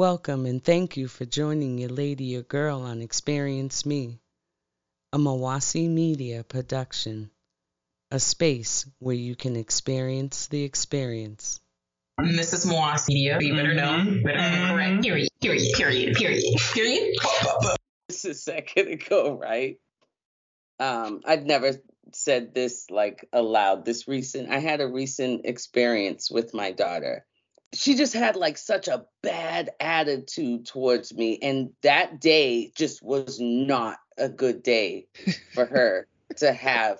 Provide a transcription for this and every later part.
Welcome and thank you for joining your lady or girl on Experience Me, a Mawasi Media production, a space where you can experience the experience. This is Mawasi Media. You better know. Better mm-hmm. correct. Period. Period. Period. Period. Period. This is a second ago, right? Um, I've never said this like aloud. This recent, I had a recent experience with my daughter she just had like such a bad attitude towards me and that day just was not a good day for her to have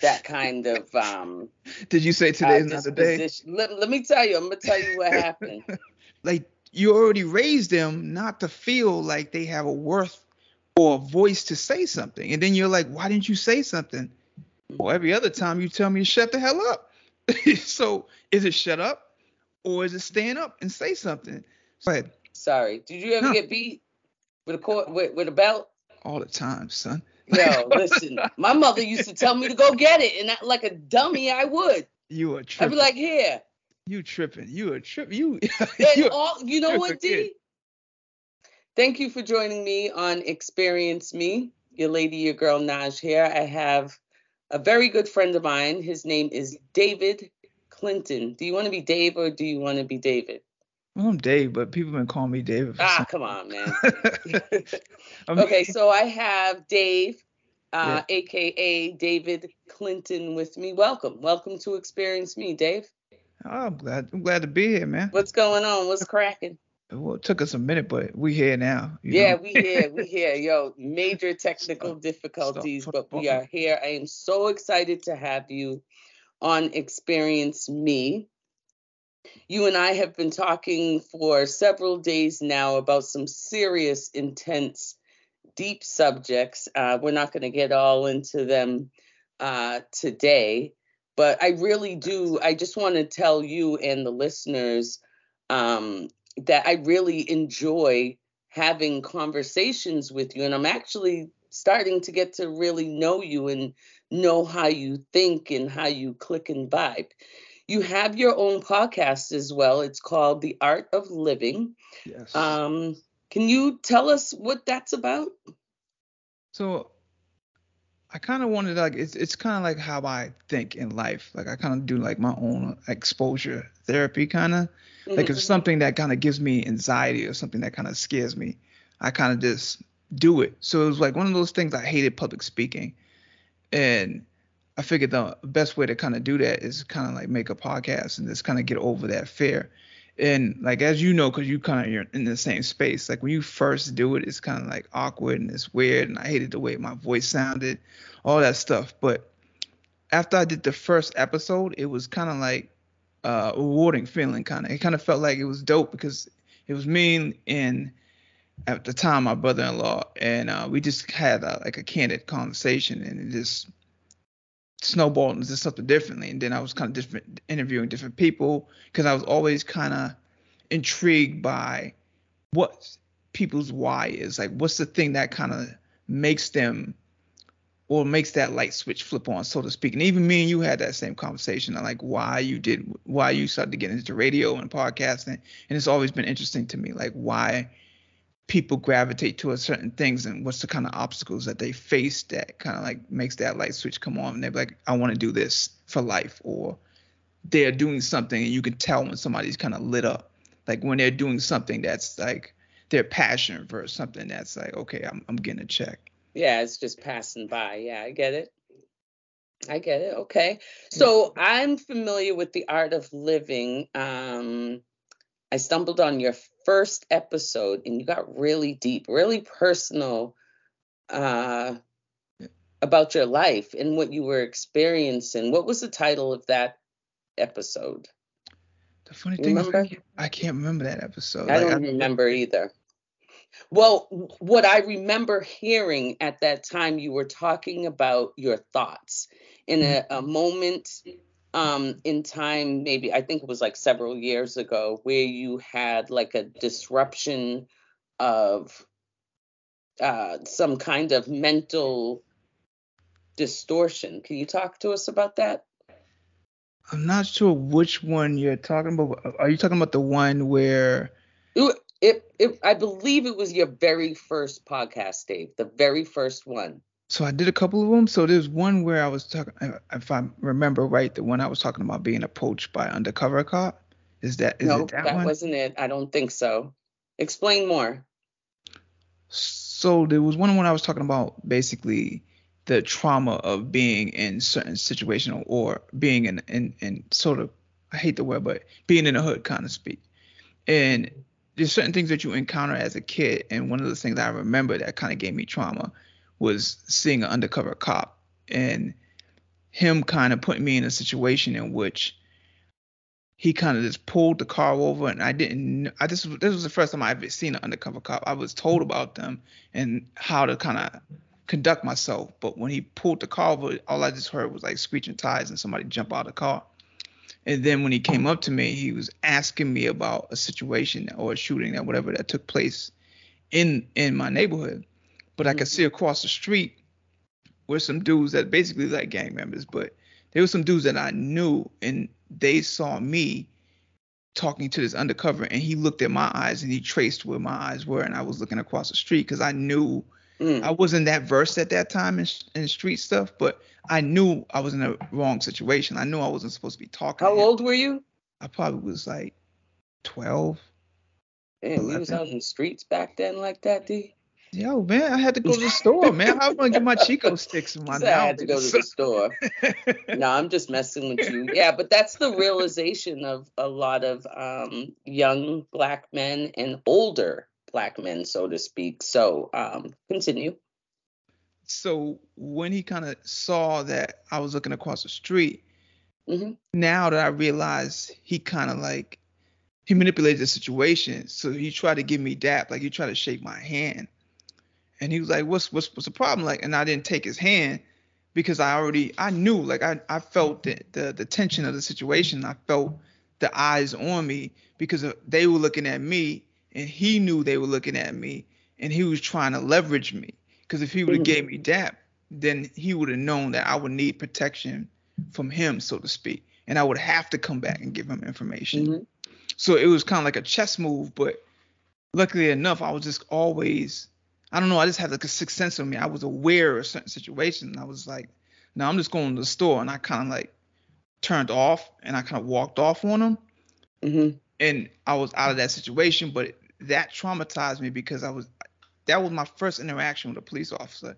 that kind of um did you say today's uh, not the day? let, let me tell you i'm gonna tell you what happened. Like you already raised them not to feel like they have a worth or a voice to say something and then you're like why didn't you say something? Well every other time you tell me to shut the hell up. So is it shut up or is it stand up and say something? Go ahead. Sorry. Did you ever no. get beat with a court with, with a belt? All the time, son. Yo, listen. My mother used to tell me to go get it, and I, like a dummy, I would. You are tripping. I'd be like, here. You tripping? You are tripping? You. you, all, you know what, D? Thank you for joining me on Experience Me. Your lady, your girl Naj here. I have a very good friend of mine. His name is David Clinton. Do you want to be Dave or do you want to be David? Well, I'm Dave, but people have been calling me David. ah, come on, man. okay, so I have Dave, uh, yeah. aka David Clinton, with me. Welcome, welcome to Experience Me, Dave. Oh, I'm glad. I'm glad to be here, man. What's going on? What's cracking? Well, it took us a minute, but we here now. yeah, know? we here. We here. Yo, major technical difficulties, but we are here. I am so excited to have you on Experience Me. You and I have been talking for several days now about some serious, intense, deep subjects. Uh, we're not going to get all into them uh, today, but I really do. I just want to tell you and the listeners um, that I really enjoy having conversations with you, and I'm actually starting to get to really know you and know how you think and how you click and vibe. You have your own podcast as well. It's called The Art of Living. Yes. Um, can you tell us what that's about? So I kind of wanted like it's it's kind of like how I think in life. Like I kind of do like my own exposure therapy kind of. Mm-hmm. Like if mm-hmm. something that kind of gives me anxiety or something that kind of scares me, I kind of just do it. So it was like one of those things I hated public speaking. And I figured the best way to kind of do that is kind of like make a podcast and just kind of get over that fear. And like as you know, because you kind of you're in the same space. Like when you first do it, it's kind of like awkward and it's weird, and I hated the way my voice sounded, all that stuff. But after I did the first episode, it was kind of like uh, rewarding feeling. Kind of, it kind of felt like it was dope because it was me and at the time my brother-in-law and uh, we just had a, like a candid conversation and it just snowballed into something differently and then i was kind of different interviewing different people because i was always kind of intrigued by what people's why is like what's the thing that kind of makes them or makes that light switch flip on so to speak. And even me and you had that same conversation on like why you did why you started to get into radio and podcasting and it's always been interesting to me like why people gravitate towards certain things and what's the kind of obstacles that they face that kind of like makes that light switch come on and they're like i want to do this for life or they're doing something and you can tell when somebody's kind of lit up. Like when they're doing something that's like their passion versus something that's like okay i'm, I'm getting a check. Yeah it's just passing by. Yeah i get it. I get it. Okay. So i'm familiar with the art of living. Um I stumbled on your first episode and you got really deep, really personal uh, about your life and what you were experiencing. What was the title of that episode? The funny thing is, I can't, I can't, remember that episode. I like, don't I, remember either. Well, what I remember hearing at that time, you were talking about your thoughts in a, a moment um in time maybe i think it was like several years ago where you had like a disruption of uh some kind of mental distortion can you talk to us about that i'm not sure which one you're talking about are you talking about the one where It, it, I believe it was your very first podcast, Dave, the very first one. So I did a couple of them. So there's one where I was talking, uh, if I remember right, the one I was talking about being approached by undercover cop. Is that is no, it that, that one? wasn't it. I don't think so. Explain more. So there was one when I was talking about basically the trauma of being in certain situational or being in, in in sort of I hate the word, but being in the hood kind of speak. And there's certain things that you encounter as a kid, and one of the things I remember that kind of gave me trauma was seeing an undercover cop and him kind of putting me in a situation in which he kind of just pulled the car over and I didn't I this was this was the first time I ever seen an undercover cop. I was told about them and how to kind of conduct myself, but when he pulled the car over, all I just heard was like screeching tires and somebody jump out of the car. And then when he came up to me, he was asking me about a situation or a shooting or whatever that took place in in my neighborhood. But I could see across the street were some dudes that basically like gang members, but there were some dudes that I knew and they saw me talking to this undercover and he looked at my eyes and he traced where my eyes were and I was looking across the street because I knew mm. I wasn't that versed at that time in, in street stuff, but I knew I was in a wrong situation. I knew I wasn't supposed to be talking. How old were you? I probably was like 12. Damn, you was out in the streets back then like that, D? Yo, man, I had to go to the store, man. How am I gonna get my Chick-O-Sticks in my mouth? I had to go to the store. no, I'm just messing with you. Yeah, but that's the realization of a lot of um, young black men and older black men, so to speak. So um, continue. So when he kind of saw that I was looking across the street, mm-hmm. now that I realized he kind of like he manipulated the situation. So he tried to give me dap, like he tried to shake my hand and he was like, "What's what's what's the problem?" Like, and I didn't take his hand because I already I knew like I I felt the the, the tension of the situation. I felt the eyes on me because they were looking at me and he knew they were looking at me and he was trying to leverage me because if he would have mm-hmm. gave me that then he would have known that I would need protection from him so to speak and I would have to come back and give him information. Mm-hmm. So it was kind of like a chess move but luckily enough I was just always I don't know. I just had like a sixth sense of me. I was aware of certain situations. I was like, no, I'm just going to the store, and I kind of like turned off and I kind of walked off on them. Mm-hmm. And I was out of that situation, but that traumatized me because I was that was my first interaction with a police officer.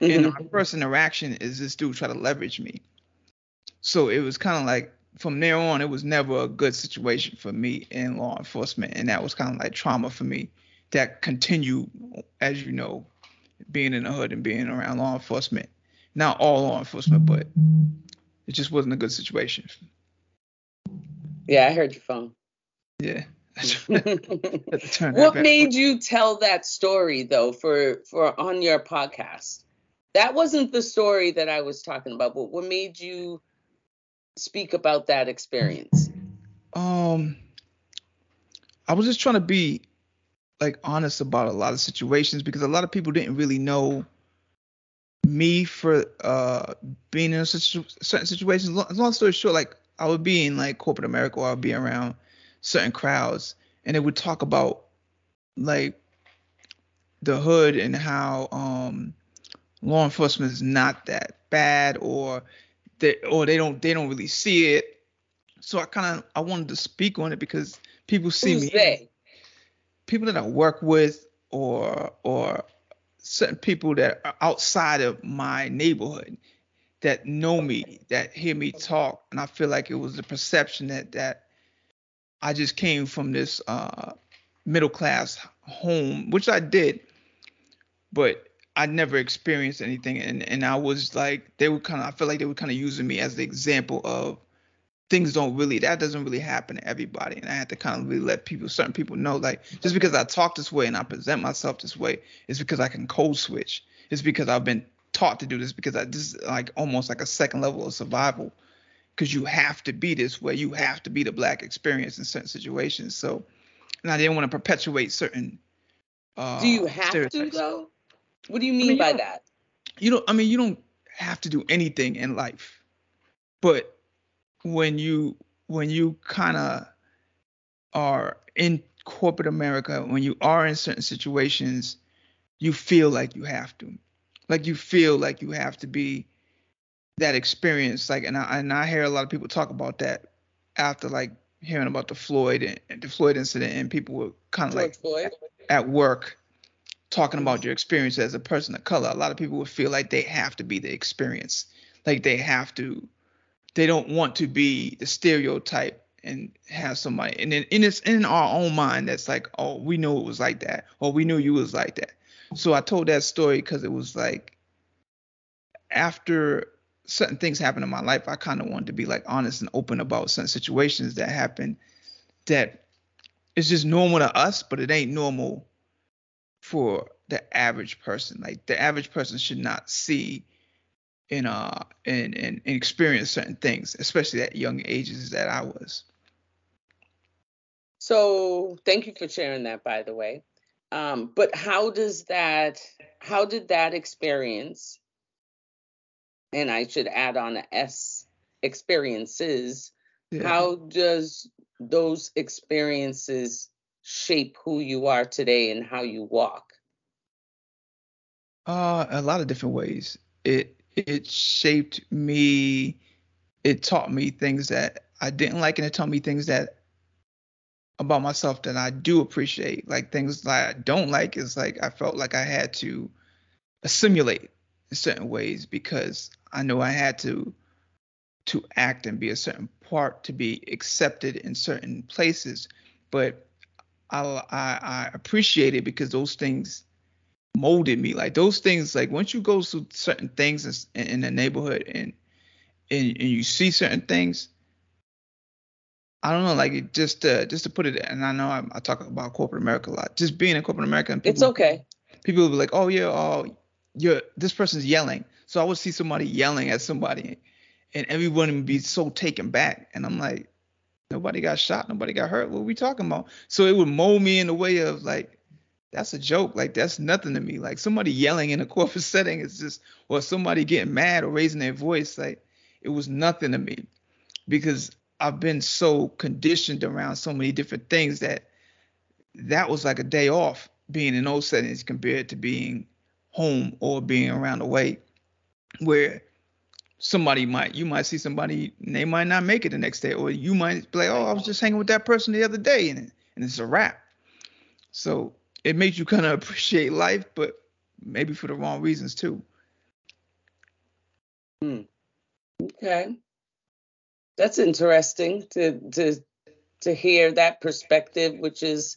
Mm-hmm. And my first interaction is this dude try to leverage me. So it was kind of like from there on, it was never a good situation for me in law enforcement, and that was kind of like trauma for me that continue, as you know, being in the hood and being around law enforcement. Not all law enforcement, but it just wasn't a good situation. Yeah, I heard your phone. Yeah. what made you tell that story though for for on your podcast? That wasn't the story that I was talking about, but what made you speak about that experience? Um I was just trying to be like honest about a lot of situations because a lot of people didn't really know me for uh being in situ- certain situations. Long, long story short, like I would be in like corporate America or I would be around certain crowds and they would talk about like the hood and how um law enforcement is not that bad or they or they don't they don't really see it. So I kind of I wanted to speak on it because people see Who's me. They? People that I work with or or certain people that are outside of my neighborhood that know me, that hear me talk, and I feel like it was the perception that that I just came from this uh, middle class home, which I did, but I never experienced anything, and and I was like they were kind of I feel like they were kind of using me as the example of things don't really that doesn't really happen to everybody. And i had to kind of really let people certain people know like just because i talk this way and i present myself this way it's because i can code switch. It's because i've been taught to do this because i just like almost like a second level of survival. Because you have to be this way. You have to be the black experience in certain situations. So and i didn't want to perpetuate certain uh do you have to though? What do you mean I mean, by that? You don't i mean you don't have to do anything in life. But when you when you kind of are in corporate America, when you are in certain situations, you feel like you have to, like you feel like you have to be that experience. Like, and I and I hear a lot of people talk about that after like hearing about the Floyd and the Floyd incident, and people were kind of like Floyd. at work talking about your experience as a person of color. A lot of people would feel like they have to be the experience, like they have to, they don't want to be the stereotype and have somebody and then in it's in our own mind that's like oh we knew it was like that or we knew you was like that. So i told that story because it was like after certain things happened in my life i kind of wanted to be like honest and open about certain situations that happened that it's just normal to us but it ain't normal for the average person. Like the average person should not see and uh and, and, and experience certain things especially at young ages that i was so thank you for sharing that, by the way. Um, but how does that, how did that experience, and I should add on a S, experiences, yeah. how does those experiences shape who you are today and how you walk? Uh, a lot of different ways. It it shaped me. It taught me things that I didn't like, and it taught me things that about myself that I do appreciate. Like things that I don't like is like I felt like I had to assimilate in certain ways because I know I had to to act and be a certain part to be accepted in certain places. But I I, I appreciate it because those things molded me. Like those things, like once you go through certain things in, in the neighborhood and, and and you see certain things, I don't know, like just to just to put it, and I know I, I talk about corporate America a lot. Just being in corporate America, and people, it's okay. People will be like, "Oh yeah, oh you're this person's yelling." So I would see somebody yelling at somebody, and everyone would be so taken back, and I'm like, nobody got shot, nobody got hurt. What are we talking about? So it would mold me in the way of like, that's a joke. Like that's nothing to me. Like somebody yelling in a corporate setting is just, or somebody getting mad or raising their voice. Like it was nothing to me because I've been so conditioned around so many different things that that was like a day off being in those settings compared to being home or being around the way where somebody might you might see somebody and they might not make it the next day or you might be like oh i was just hanging with that person the other day and, and it's a wrap so it makes you kind of appreciate life but maybe for the wrong reasons too hmm. okay that's interesting to to to hear that perspective, which is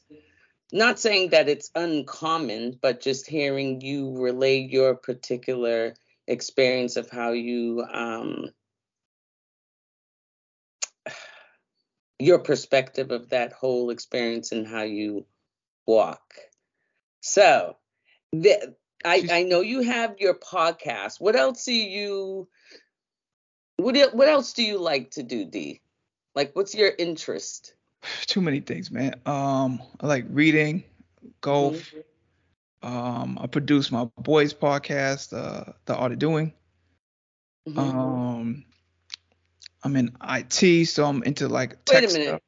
not saying that it's uncommon, but just hearing you relay your particular experience of how you um your perspective of that whole experience and how you walk. So, the, I I know you have your podcast. What else do you what what else do you like to do, D? Like, what's your interest? Too many things, man. Um, I like reading, golf. Mm-hmm. Um, I produce my boys' podcast, uh, The Art of Doing. Mm-hmm. Um, I'm in IT, so I'm into like. Wait a minute. Stuff.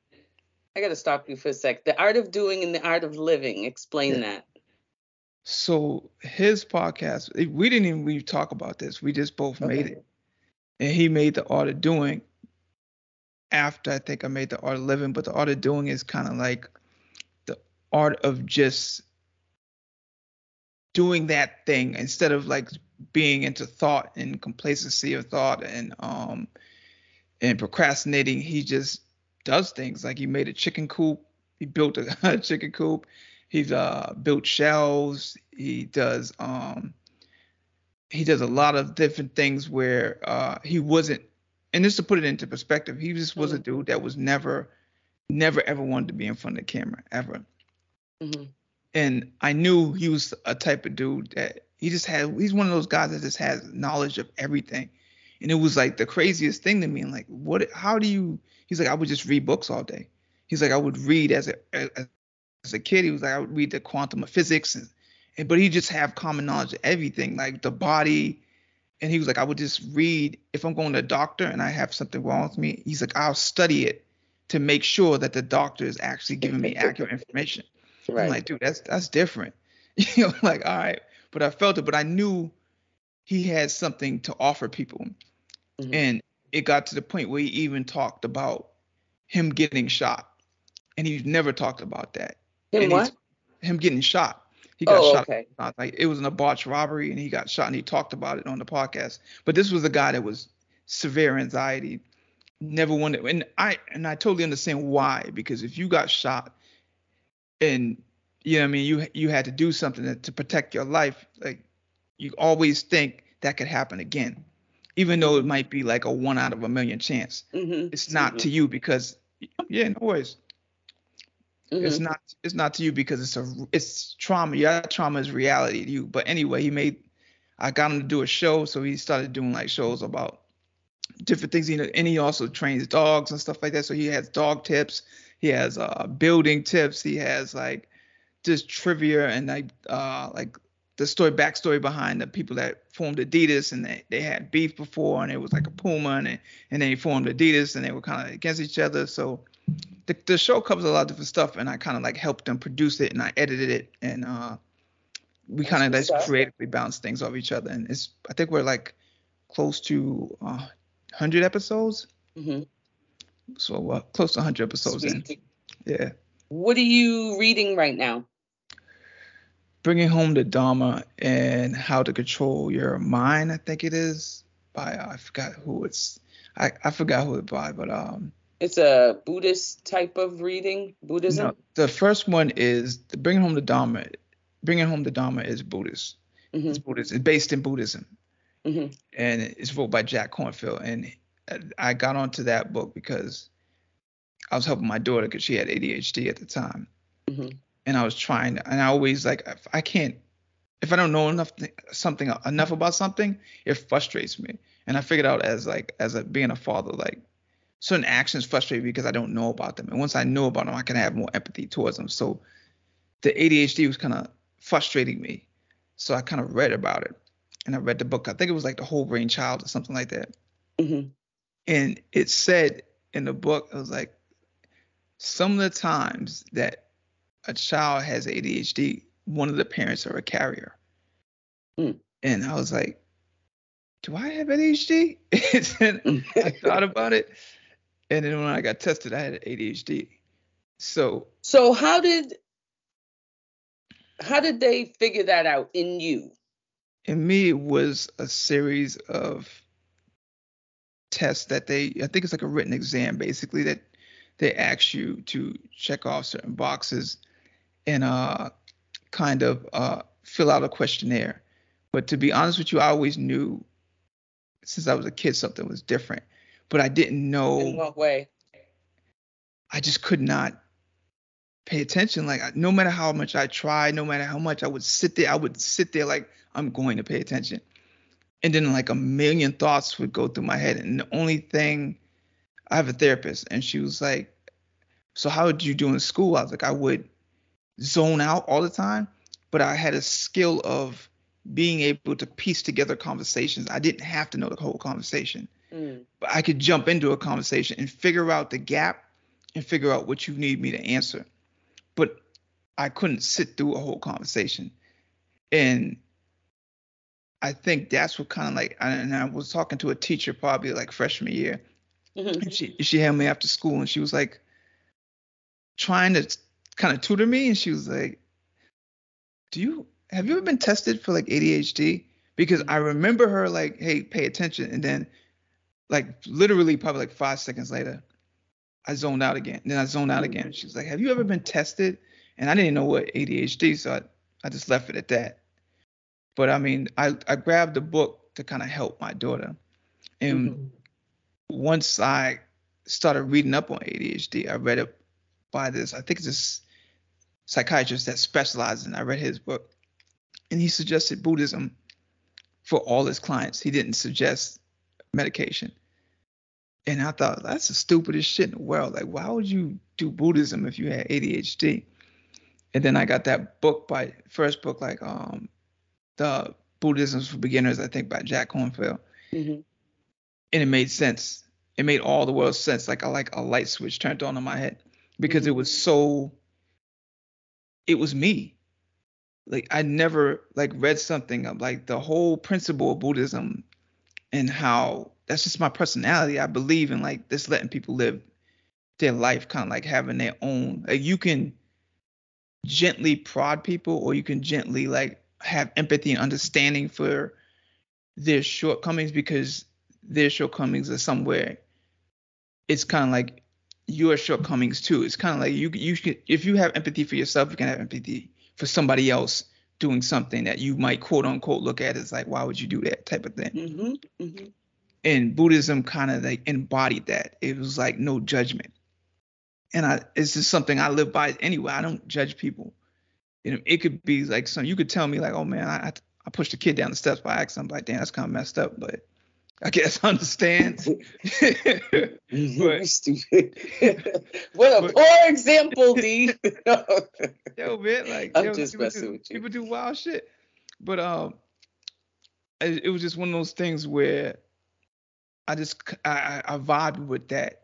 I gotta stop you for a sec. The art of doing and the art of living. Explain yeah. that. So his podcast, we didn't even really talk about this. We just both okay. made it and he made the art of doing after I think I made the art of living, but the art of doing is kind of like the art of just doing that thing instead of like being into thought and complacency of thought and um and procrastinating. He just does things like he made a chicken coop. He built a, a chicken coop. He's uh built shelves. He does um he does a lot of different things where uh, he wasn't and just to put it into perspective he just was mm-hmm. a dude that was never never ever wanted to be in front of the camera ever mm-hmm. and i knew he was a type of dude that he just had he's one of those guys that just has knowledge of everything and it was like the craziest thing to me and like what how do you he's like i would just read books all day he's like i would read as a as a kid he was like i would read the quantum of physics and but he just have common knowledge of everything, like the body. And he was like, I would just read if I'm going to a doctor and I have something wrong with me. He's like, I'll study it to make sure that the doctor is actually giving me accurate information. Right. I'm like, dude, that's that's different. you know, like, all right. But I felt it, but I knew he had something to offer people. Mm-hmm. And it got to the point where he even talked about him getting shot. And he never talked about that. Him what? Him getting shot. He got oh, shot. Okay. Like it was an botched robbery, and he got shot, and he talked about it on the podcast. But this was a guy that was severe anxiety, never wanted, and I and I totally understand why. Because if you got shot, and you know, what I mean, you you had to do something to, to protect your life, like you always think that could happen again, even though it might be like a one out of a million chance. Mm-hmm. It's not mm-hmm. to you because, yeah, no worries. Mm-hmm. It's not it's not to you because it's a it's trauma. Yeah, trauma is reality to you. But anyway, he made I got him to do a show, so he started doing like shows about different things. You know, and he also trains dogs and stuff like that. So he has dog tips, he has uh building tips, he has like just trivia and like uh like the story backstory behind the people that formed Adidas and they, they had beef before and it was like a Puma and and they formed Adidas and they were kind of against each other. So the, the show covers a lot of different stuff, and I kind of like helped them produce it, and I edited it, and uh, we kind of just creatively bounce things off each other. And it's I think we're like close to uh, 100 episodes. Mm-hmm. So uh, close to 100 episodes Sweet. in. Yeah. What are you reading right now? Bringing Home the Dharma and How to Control Your Mind, I think it is by uh, I forgot who it's I, I forgot who it by, but um it's a Buddhist type of reading, Buddhism. No, the first one is the bringing home the Dharma. Bringing home the Dharma is Buddhist. Mm-hmm. It's Buddhist. It's based in Buddhism, mm-hmm. and it's wrote by Jack Kornfield. And I got onto that book because I was helping my daughter because she had ADHD at the time, mm-hmm. and I was trying. To, and I always like I can't if I don't know enough something enough about something, it frustrates me. And I figured out as like as a being a father, like certain actions frustrate me because I don't know about them. And once I know about them, I can have more empathy towards them. So the ADHD was kind of frustrating me. So I kind of read about it. And I read the book. I think it was like The Whole Brain Child or something like that. Mm-hmm. And it said in the book, it was like some of the times that a child has ADHD, one of the parents are a carrier. Mm. And I was like, do I have ADHD? and I thought about it and then when I got tested, I had ADHD. So so how did how did they figure that out in you? In me, it was a series of tests that they I think it's like a written exam basically that they ask you to check off certain boxes and uh kind of uh fill out a questionnaire. But to be honest with you, I always knew since I was a kid something was different but I didn't know. In what way? I just could not pay attention. Like no matter how much I tried, no matter how much I would sit there, I would sit there like I'm going to pay attention. And then like a million thoughts would go through my head. And the only thing I have a therapist and she was like, So how did you do in school? I was like, I would zone out all the time, but I had a skill of being able to piece together conversations. I didn't have to know the whole conversation. Mm. But I could jump into a conversation and figure out the gap and figure out what you need me to answer. But I couldn't sit through a whole conversation. And I think that's what kind of like, and I was talking to a teacher probably like freshman year. Mm-hmm. And she, she had me after school and she was like trying to kind of tutor me. And she was like, Do you, have you ever been tested for like ADHD? Because I remember her like, Hey, pay attention. And then like literally probably like five seconds later, I zoned out again. Then I zoned out again. She's like, Have you ever been tested? And I didn't know what ADHD, so I, I just left it at that. But I mean, I, I grabbed the book to kind of help my daughter. And mm-hmm. once I started reading up on ADHD, I read it by this, I think it's this psychiatrist that specializes in I read his book. And he suggested Buddhism for all his clients. He didn't suggest medication. And I thought that's the stupidest shit in the world. Like, why would you do Buddhism if you had ADHD? And then I got that book by first book, like um, the Buddhism for Beginners, I think by Jack Kornfield. Mm-hmm. And it made sense. it made all the world sense. Like I like a light switch turned on in my head because mm-hmm. it was so. It was me. Like I never like read something of like the whole principle of Buddhism and how that's just my personality. I believe in like just letting people live their life, kind of like having their own. Like you can gently prod people, or you can gently like have empathy and understanding for their shortcomings because their shortcomings are somewhere. It's kind of like your shortcomings too. It's kind of like you you can if you have empathy for yourself, you can have empathy for somebody else doing something that you might quote unquote look at as like why would you do that type of thing. Mm-hmm, mm-hmm. And Buddhism kind of like embodied that. It was like no judgment and I it's just something I live by anyway. I don't judge people. You know, it could be like some you could tell me like, oh man, I I pushed a kid down the steps by accident. I'm like, damn, that's kind of messed up, but I guess I understand. but, Stupid. what a but, poor example, D. yo, man, like I'm yo, just messing do, with you. People do wild shit, but um, it, it was just one of those things where I just I I vibed with that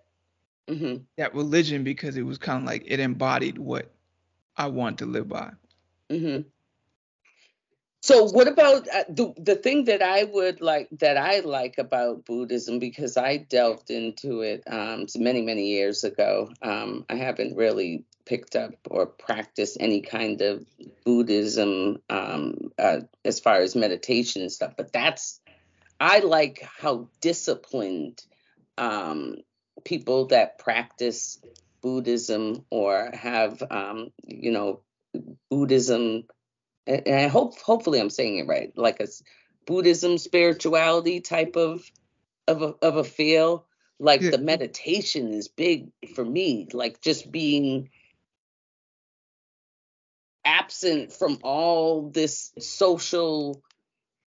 mm-hmm. that religion because it was kind of like it embodied what I want to live by. Mm-hmm. So what about uh, the the thing that I would like that I like about Buddhism because I delved into it um, many many years ago. Um, I haven't really picked up or practiced any kind of Buddhism um, uh, as far as meditation and stuff, but that's I like how disciplined um, people that practice Buddhism or have, um, you know, Buddhism, and I hope, hopefully, I'm saying it right, like a Buddhism spirituality type of of a, of a feel. Like yeah. the meditation is big for me, like just being absent from all this social,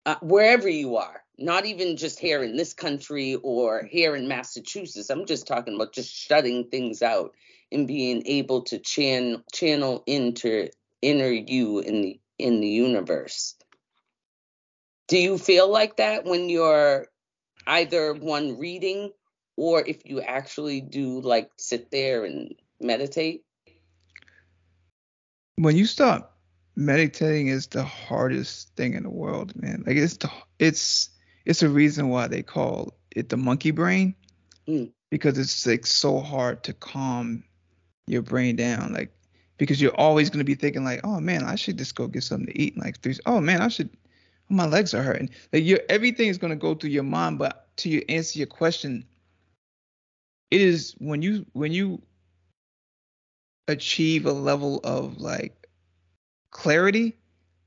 uh, wherever you are not even just here in this country or here in Massachusetts. I'm just talking about just shutting things out and being able to chan- channel into inner you in the in the universe. Do you feel like that when you're either one reading or if you actually do like sit there and meditate? When you start meditating is the hardest thing in the world, man. Like it's the, it's it's a reason why they call it the monkey brain mm. because it's like so hard to calm your brain down like because you're always going to be thinking like oh man i should just go get something to eat like oh man i should my legs are hurting like your everything is going to go through your mind but to you answer your question it is when you when you achieve a level of like clarity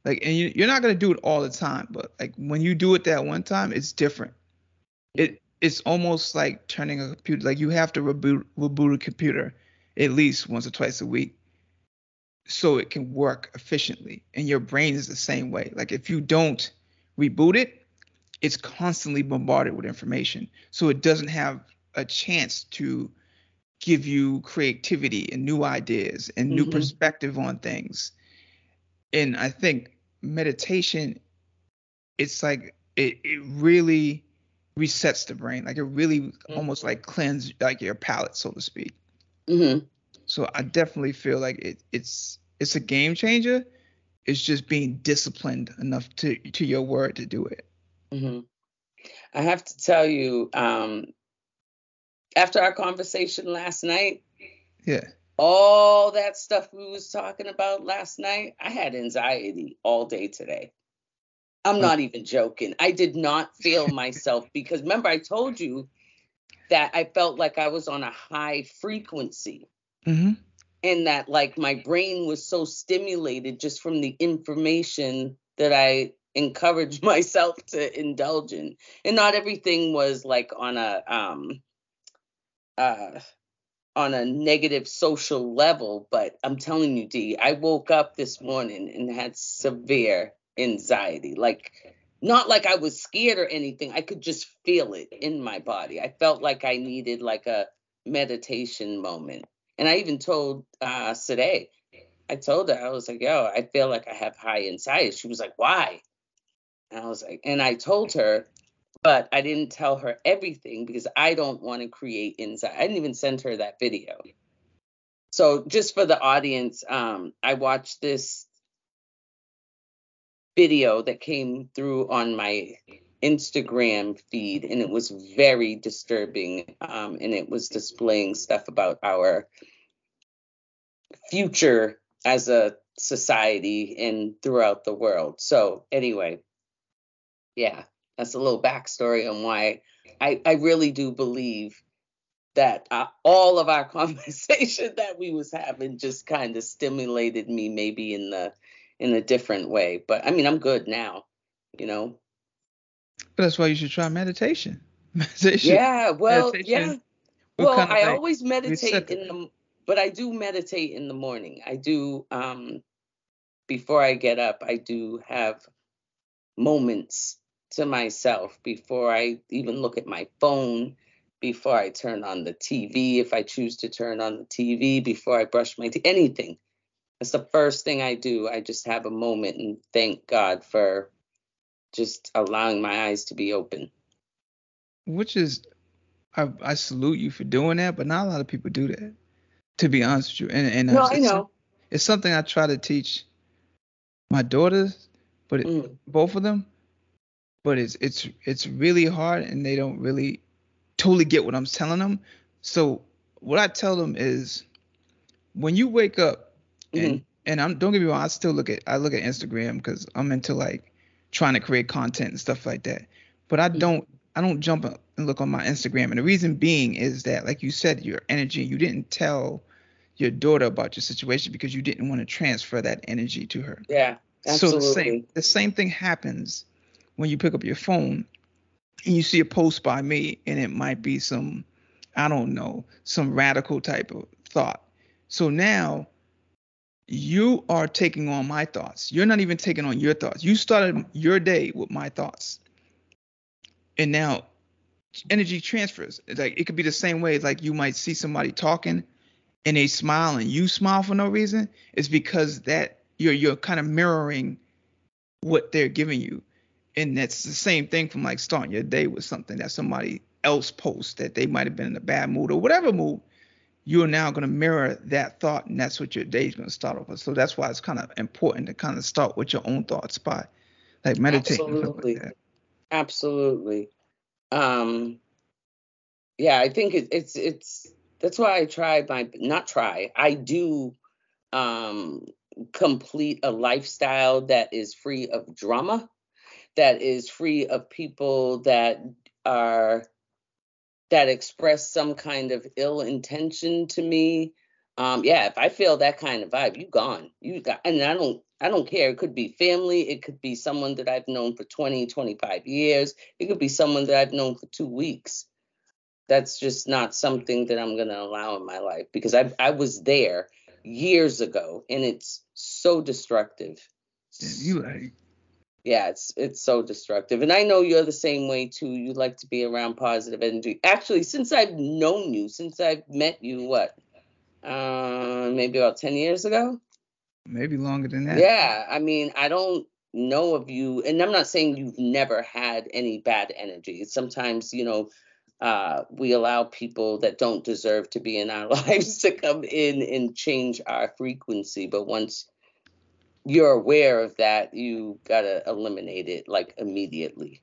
like, and you, you're not gonna do it all the time, but like when you do it that one time, it's different. It it's almost like turning a computer. Like you have to reboot reboot a computer at least once or twice a week so it can work efficiently. And your brain is the same way. Like if you don't reboot it, it's constantly bombarded with information. So it doesn't have a chance to give you creativity and new ideas and new mm-hmm. perspective on things. And I think meditation, it's like it, it really resets the brain. Like it really mm-hmm. almost like cleanse like your palate, so to speak. Mm-hmm. So I definitely feel like it, it's it's a game changer. It's just being disciplined enough to to your word to do it. Mm-hmm. I have to tell you, um, after our conversation last night, yeah, all that stuff we was talking about last night, I had anxiety all day today. I'm not even joking. I did not feel myself because remember I told you that I felt like I was on a high frequency. Mm-hmm. And that like my brain was so stimulated just from the information that I encouraged myself to indulge in. And not everything was like on a um uh on a negative social level, but I'm telling you, D, I woke up this morning and had severe anxiety. Like, not like I was scared or anything. I could just feel it in my body. I felt like I needed like a meditation moment. And I even told uh Sade, I told her, I was like, yo, I feel like I have high anxiety. She was like, why? And I was like, and I told her but I didn't tell her everything because I don't want to create inside. I didn't even send her that video. So just for the audience, um, I watched this video that came through on my Instagram feed, and it was very disturbing. Um, and it was displaying stuff about our future as a society and throughout the world. So anyway, yeah, that's a little backstory on why I, I really do believe that uh, all of our conversation that we was having just kind of stimulated me maybe in the in a different way. But I mean, I'm good now, you know. But that's why you should try meditation. Meditation. Yeah, well, meditation yeah. Well, I like always meditate in the but I do meditate in the morning. I do um before I get up, I do have moments to myself before I even look at my phone, before I turn on the TV, if I choose to turn on the TV, before I brush my teeth, anything. That's the first thing I do. I just have a moment and thank God for just allowing my eyes to be open. Which is, I, I salute you for doing that, but not a lot of people do that. To be honest with you, and and no, I know it's something I try to teach my daughters, but it, mm. both of them. But it's it's it's really hard, and they don't really totally get what I'm telling them. So what I tell them is, when you wake up, mm-hmm. and and I'm don't get me wrong, I still look at I look at Instagram because I'm into like trying to create content and stuff like that. But I don't I don't jump up and look on my Instagram. And the reason being is that, like you said, your energy, you didn't tell your daughter about your situation because you didn't want to transfer that energy to her. Yeah. Absolutely. So the same the same thing happens when you pick up your phone and you see a post by me and it might be some I don't know, some radical type of thought. So now you are taking on my thoughts. You're not even taking on your thoughts. You started your day with my thoughts and now energy transfers. It's like it could be the same way. like you might see somebody talking and they smile and you smile for no reason. It's because that you're you're kind of mirroring what they're giving you. And that's the same thing from like starting your day with something that somebody else posts that they might have been in a bad mood or whatever mood. You're now going to mirror that thought, and that's what your day is going to start off with. So that's why it's kind of important to kind of start with your own thoughts by like meditating. Absolutely. Like Absolutely. Um, yeah, I think it, it's it's that's why I try my not try. I do um complete a lifestyle that is free of drama, that is free of people that are that express some kind of ill intention to me. Um, yeah, if I feel that kind of vibe, you gone. You got, and I don't I don't care. It could be family. It could be someone that I've known for 20, 25 years. It could be someone that I've known for two weeks. That's just not something that I'm going to allow in my life because I, I was there years ago and it's so destructive. You. Yeah, it's it's so destructive. And I know you're the same way too. You like to be around positive energy. Actually, since I've known you, since I've met you, what? Uh, maybe about 10 years ago? maybe longer than that. Yeah, I mean, I don't know of you, and I'm not saying you've never had any bad energy. Sometimes, you know, uh, we allow people that don't deserve to be in our lives to come in and change our frequency. But once you're aware of that, you gotta eliminate it like immediately.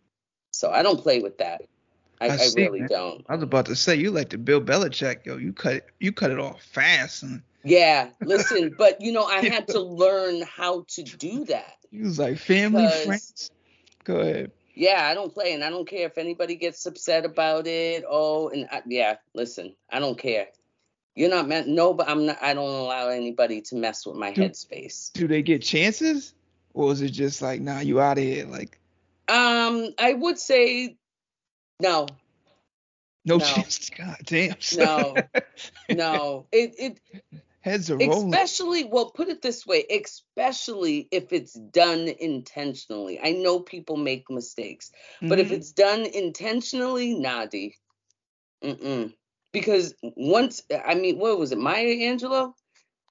So I don't play with that. I, I, I really man. don't. I was about to say you like the Bill Belichick, yo. You cut it, you cut it off fast. And yeah, listen, but you know, I had to learn how to do that. You was like family, friends. Go ahead. Yeah, I don't play, and I don't care if anybody gets upset about it. Oh, and I, yeah, listen, I don't care. You're not meant. No, but I'm not. I don't allow anybody to mess with my do, headspace. Do they get chances, or is it just like, nah, you out of here? Like, um, I would say no. No, no. chance. God damn. No, no. It it Heads are rolling. Especially, well, put it this way, especially if it's done intentionally. I know people make mistakes, mm-hmm. but if mm-hmm. it's done intentionally, Nadi. Mm-mm. Because once, I mean, what was it, Maya Angelou?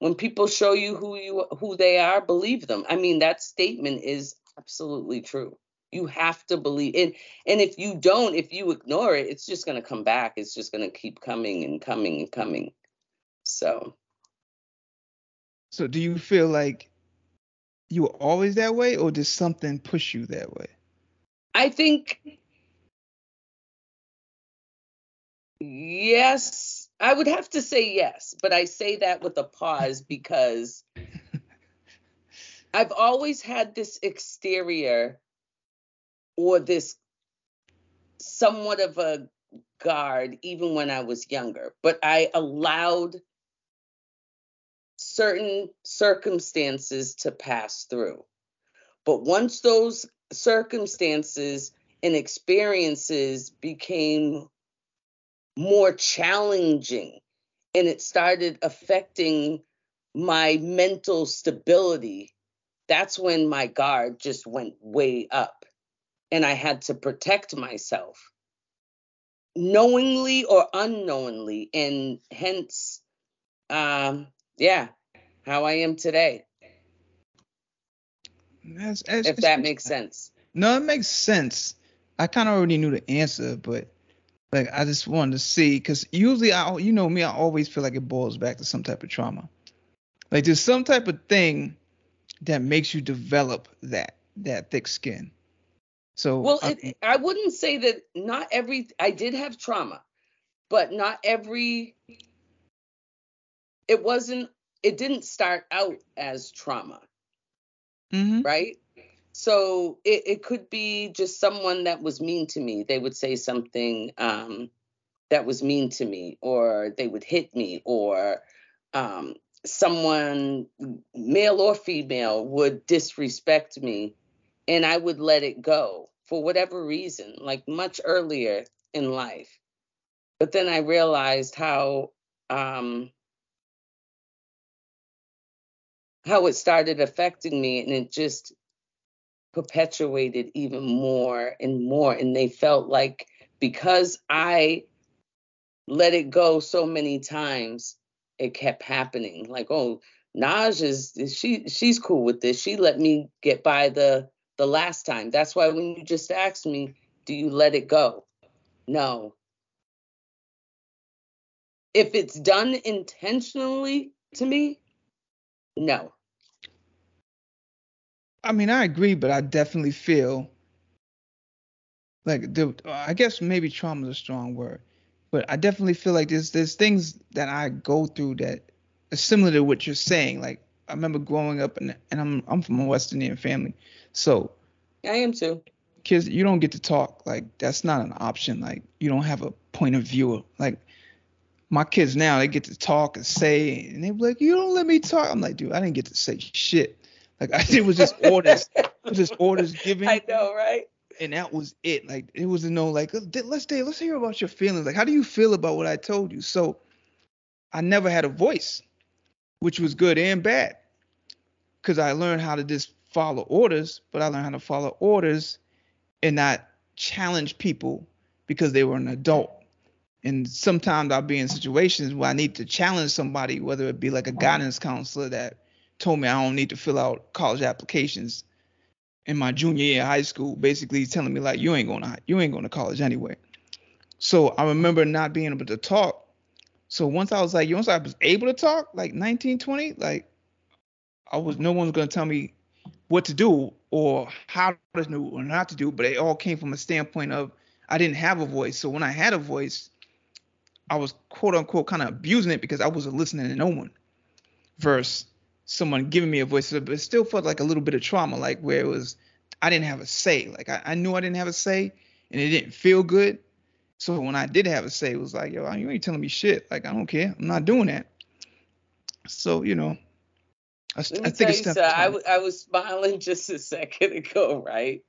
When people show you who you who they are, believe them. I mean, that statement is absolutely true. You have to believe and and if you don't, if you ignore it, it's just gonna come back. It's just gonna keep coming and coming and coming. So So do you feel like you were always that way or did something push you that way? I think yes, I would have to say yes, but I say that with a pause because I've always had this exterior or this somewhat of a guard even when I was younger, but I allowed certain circumstances to pass through. But once those circumstances and experiences became more challenging and it started affecting my mental stability, that's when my guard just went way up and I had to protect myself knowingly or unknowingly. And hence, um, yeah, how I am today. That's, that's, if that makes sense. No, it makes sense. I kind of already knew the answer, but like I just wanted to see because usually I, you know me, I always feel like it boils back to some type of trauma. Like there's some type of thing that makes you develop that that thick skin. So well, I, it, I wouldn't say that not every I did have trauma, but not every. It wasn't. It didn't start out as trauma, mm-hmm. right? So it, it could be just someone that was mean to me. They would say something um, that was mean to me, or they would hit me, or um, someone, male or female, would disrespect me and I would let it go for whatever reason, like much earlier in life. But then I realized how um, how it started affecting me, and it just perpetuated even more and more. And they felt like because I let it go so many times, it kept happening. Like, oh, Naj is she she's cool with this. She let me get by the the last time. That's why when you just asked me, do you let it go? No. If it's done intentionally to me, no. I mean, I agree, but I definitely feel like the I guess maybe trauma is a strong word, but I definitely feel like there's there's things that I go through that are similar to what you're saying. Like I remember growing up and and I'm I'm from a West Indian family, so I am too. Kids, you don't get to talk. Like that's not an option. Like you don't have a point of view. Like my kids now, they get to talk and say, and they be like, "You don't let me talk." I'm like, dude, I didn't get to say shit. Like I, it was just orders, was just orders given. I know, right? And that was it. Like it was no like, uh, let's stay, let's hear about your feelings. Like, how do you feel about what I told you? So I never had a voice, which was good and bad, because I learned how to just follow orders, but I learned how to follow orders and not challenge people because they were an adult. And sometimes I'll be in situations where I need to challenge somebody, whether it be like a guidance counselor that told me I don't need to fill out college applications in my junior year of high school, basically telling me like you ain't going to you ain't going to college anyway. So I remember not being able to talk. So once I was like, once I was able to talk, like 19, 20, like I was no one's gonna tell me what to do or how to do or not to do, but it all came from a standpoint of I didn't have a voice. So when I had a voice, I was quote unquote kind of abusing it because I wasn't listening to no one. Versus someone giving me a voice, but it still felt like a little bit of trauma, like where it was I didn't have a say. Like I, I knew I didn't have a say and it didn't feel good. So when I did have a say, it was like, yo, you ain't telling me shit. Like I don't care. I'm not doing that. So, you know, I, I think it's you, I, w- I was smiling just a second ago, right?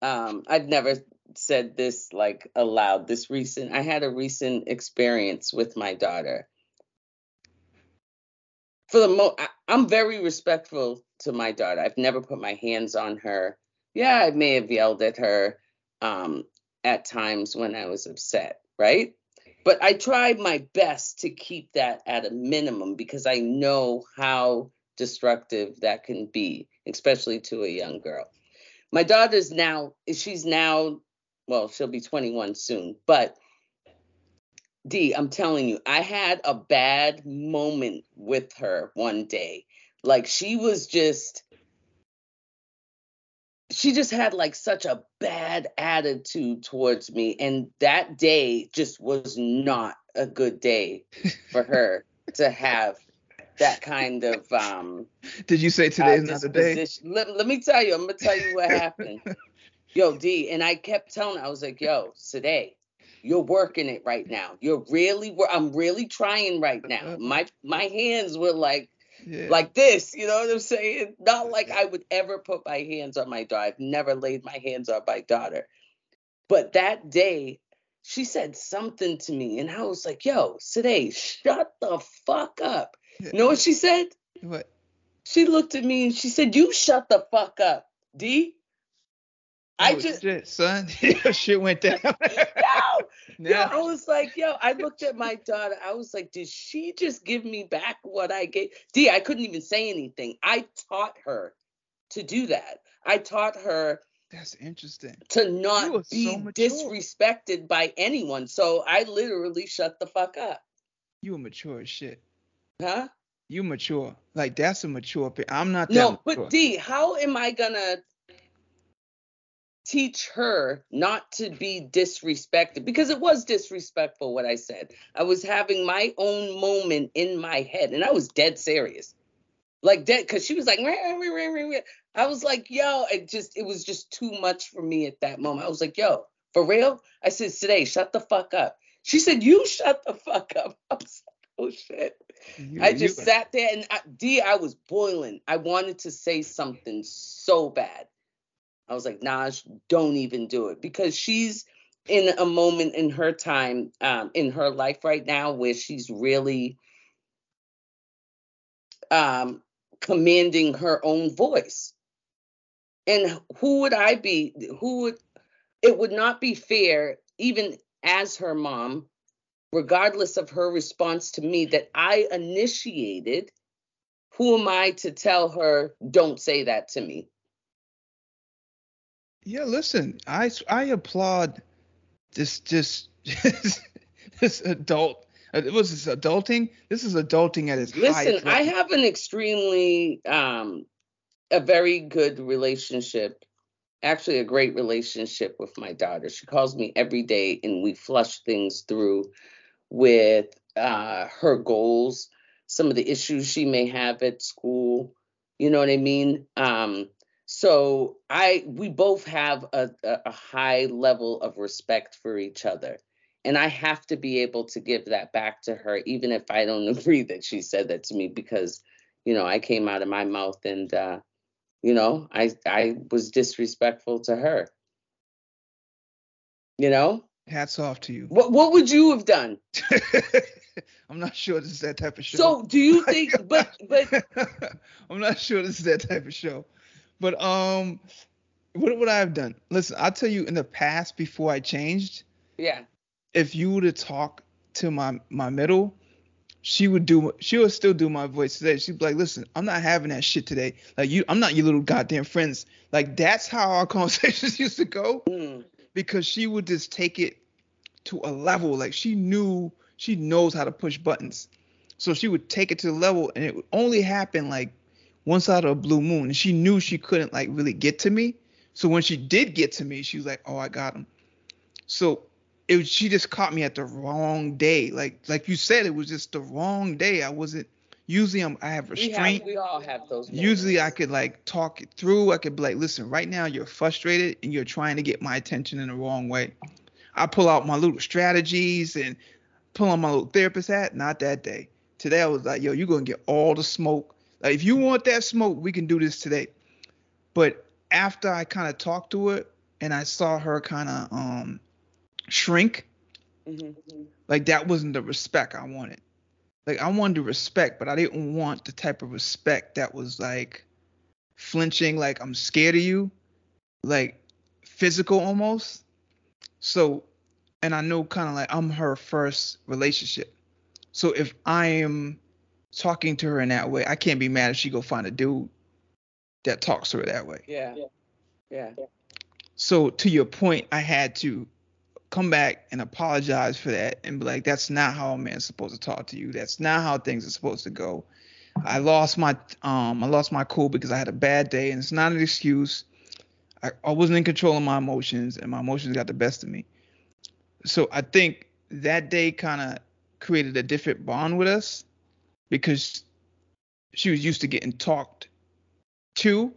Um, I'd never said this like aloud. This recent, I had a recent experience with my daughter. For the mo, I, I'm very respectful to my daughter. I've never put my hands on her. Yeah, I may have yelled at her um, at times when I was upset, right? But I tried my best to keep that at a minimum because I know how destructive that can be, especially to a young girl. my daughter's now she's now well she'll be 21 soon but d i'm telling you i had a bad moment with her one day. Like she was just she just had like such a bad attitude towards me and that day just was not a good day for her to have that kind of um did you say today's uh, not the day? let, let me tell you i'm gonna tell you what happened. Yo d and i kept telling i was like yo today you're working it right now you're really i'm really trying right now my my hands were like yeah. like this. You know what I'm saying? Not like I would ever put my hands on my daughter. I've never laid my hands on my daughter. But that day, she said something to me, and I was like, yo, today, shut the fuck up. You know what she said? What? She looked at me and she said, You shut the fuck up, D. I oh, just shit, son. shit went down. no, no, I was like, yo, I looked at my daughter. I was like, did she just give me back what I gave? D, I couldn't even say anything. I taught her to do that. I taught her that's interesting. To not be so disrespected by anyone. So I literally shut the fuck up. You a mature shit. Huh? You mature. Like that's a mature. I'm not. That. No, mature. but D, how am I gonna teach her not to be disrespected because it was disrespectful what I said. I was having my own moment in my head and I was dead serious. Like dead cuz she was like I was like, "Yo, it just it was just too much for me at that moment." I was like, "Yo, for real?" I said, "Today, shut the fuck up." She said, "You shut the fuck up." I was like, "Oh shit." You, I just you, sat there and I, D, I was boiling. I wanted to say something so bad. I was like, Naj, don't even do it because she's in a moment in her time, um, in her life right now where she's really um, commanding her own voice. And who would I be? Who would, it would not be fair, even as her mom, regardless of her response to me, that I initiated. Who am I to tell her, don't say that to me? Yeah, listen, I I applaud this just this adult. It was this adulting? This is adulting at its. Listen, I have an extremely um a very good relationship, actually a great relationship with my daughter. She calls me every day and we flush things through with uh her goals, some of the issues she may have at school. You know what I mean? Um so I we both have a, a high level of respect for each other. And I have to be able to give that back to her, even if I don't agree that she said that to me, because, you know, I came out of my mouth and uh, you know, I I was disrespectful to her. You know? Hats off to you. What what would you have done? I'm not sure this is that type of show. So do you think but but I'm not sure this is that type of show. But um, what would I have done? Listen, I'll tell you in the past before I changed. Yeah. If you were to talk to my my middle, she would do she would still do my voice today. She'd be like, listen, I'm not having that shit today. Like you I'm not your little goddamn friends. Like that's how our conversations used to go. Mm. Because she would just take it to a level. Like she knew she knows how to push buttons. So she would take it to the level and it would only happen like once out of a blue moon, and she knew she couldn't like really get to me. So when she did get to me, she was like, "Oh, I got him." So it was, she just caught me at the wrong day. Like like you said, it was just the wrong day. I wasn't. Usually I'm, I have restraint. We, have, we all have those. Moments. Usually I could like talk it through. I could be like, listen, right now you're frustrated and you're trying to get my attention in the wrong way. I pull out my little strategies and pull on my little therapist hat. Not that day. Today I was like, yo, you're gonna get all the smoke like if you want that smoke, we can do this today. But after I kind of talked to her and I saw her kind of um shrink, mm-hmm. like that wasn't the respect I wanted. Like I wanted to respect, but I didn't want the type of respect that was like flinching, like I'm scared of you, like physical almost. So, and I know kind of like I'm her first relationship. So if I am talking to her in that way, I can't be mad if she go find a dude that talks to her that way. Yeah. Yeah. So to your point, I had to come back and apologize for that and be like, that's not how a man's supposed to talk to you. That's not how things are supposed to go. I lost my um I lost my cool because I had a bad day and it's not an excuse. I, I wasn't in control of my emotions and my emotions got the best of me. So I think that day kind of created a different bond with us because she was used to getting talked to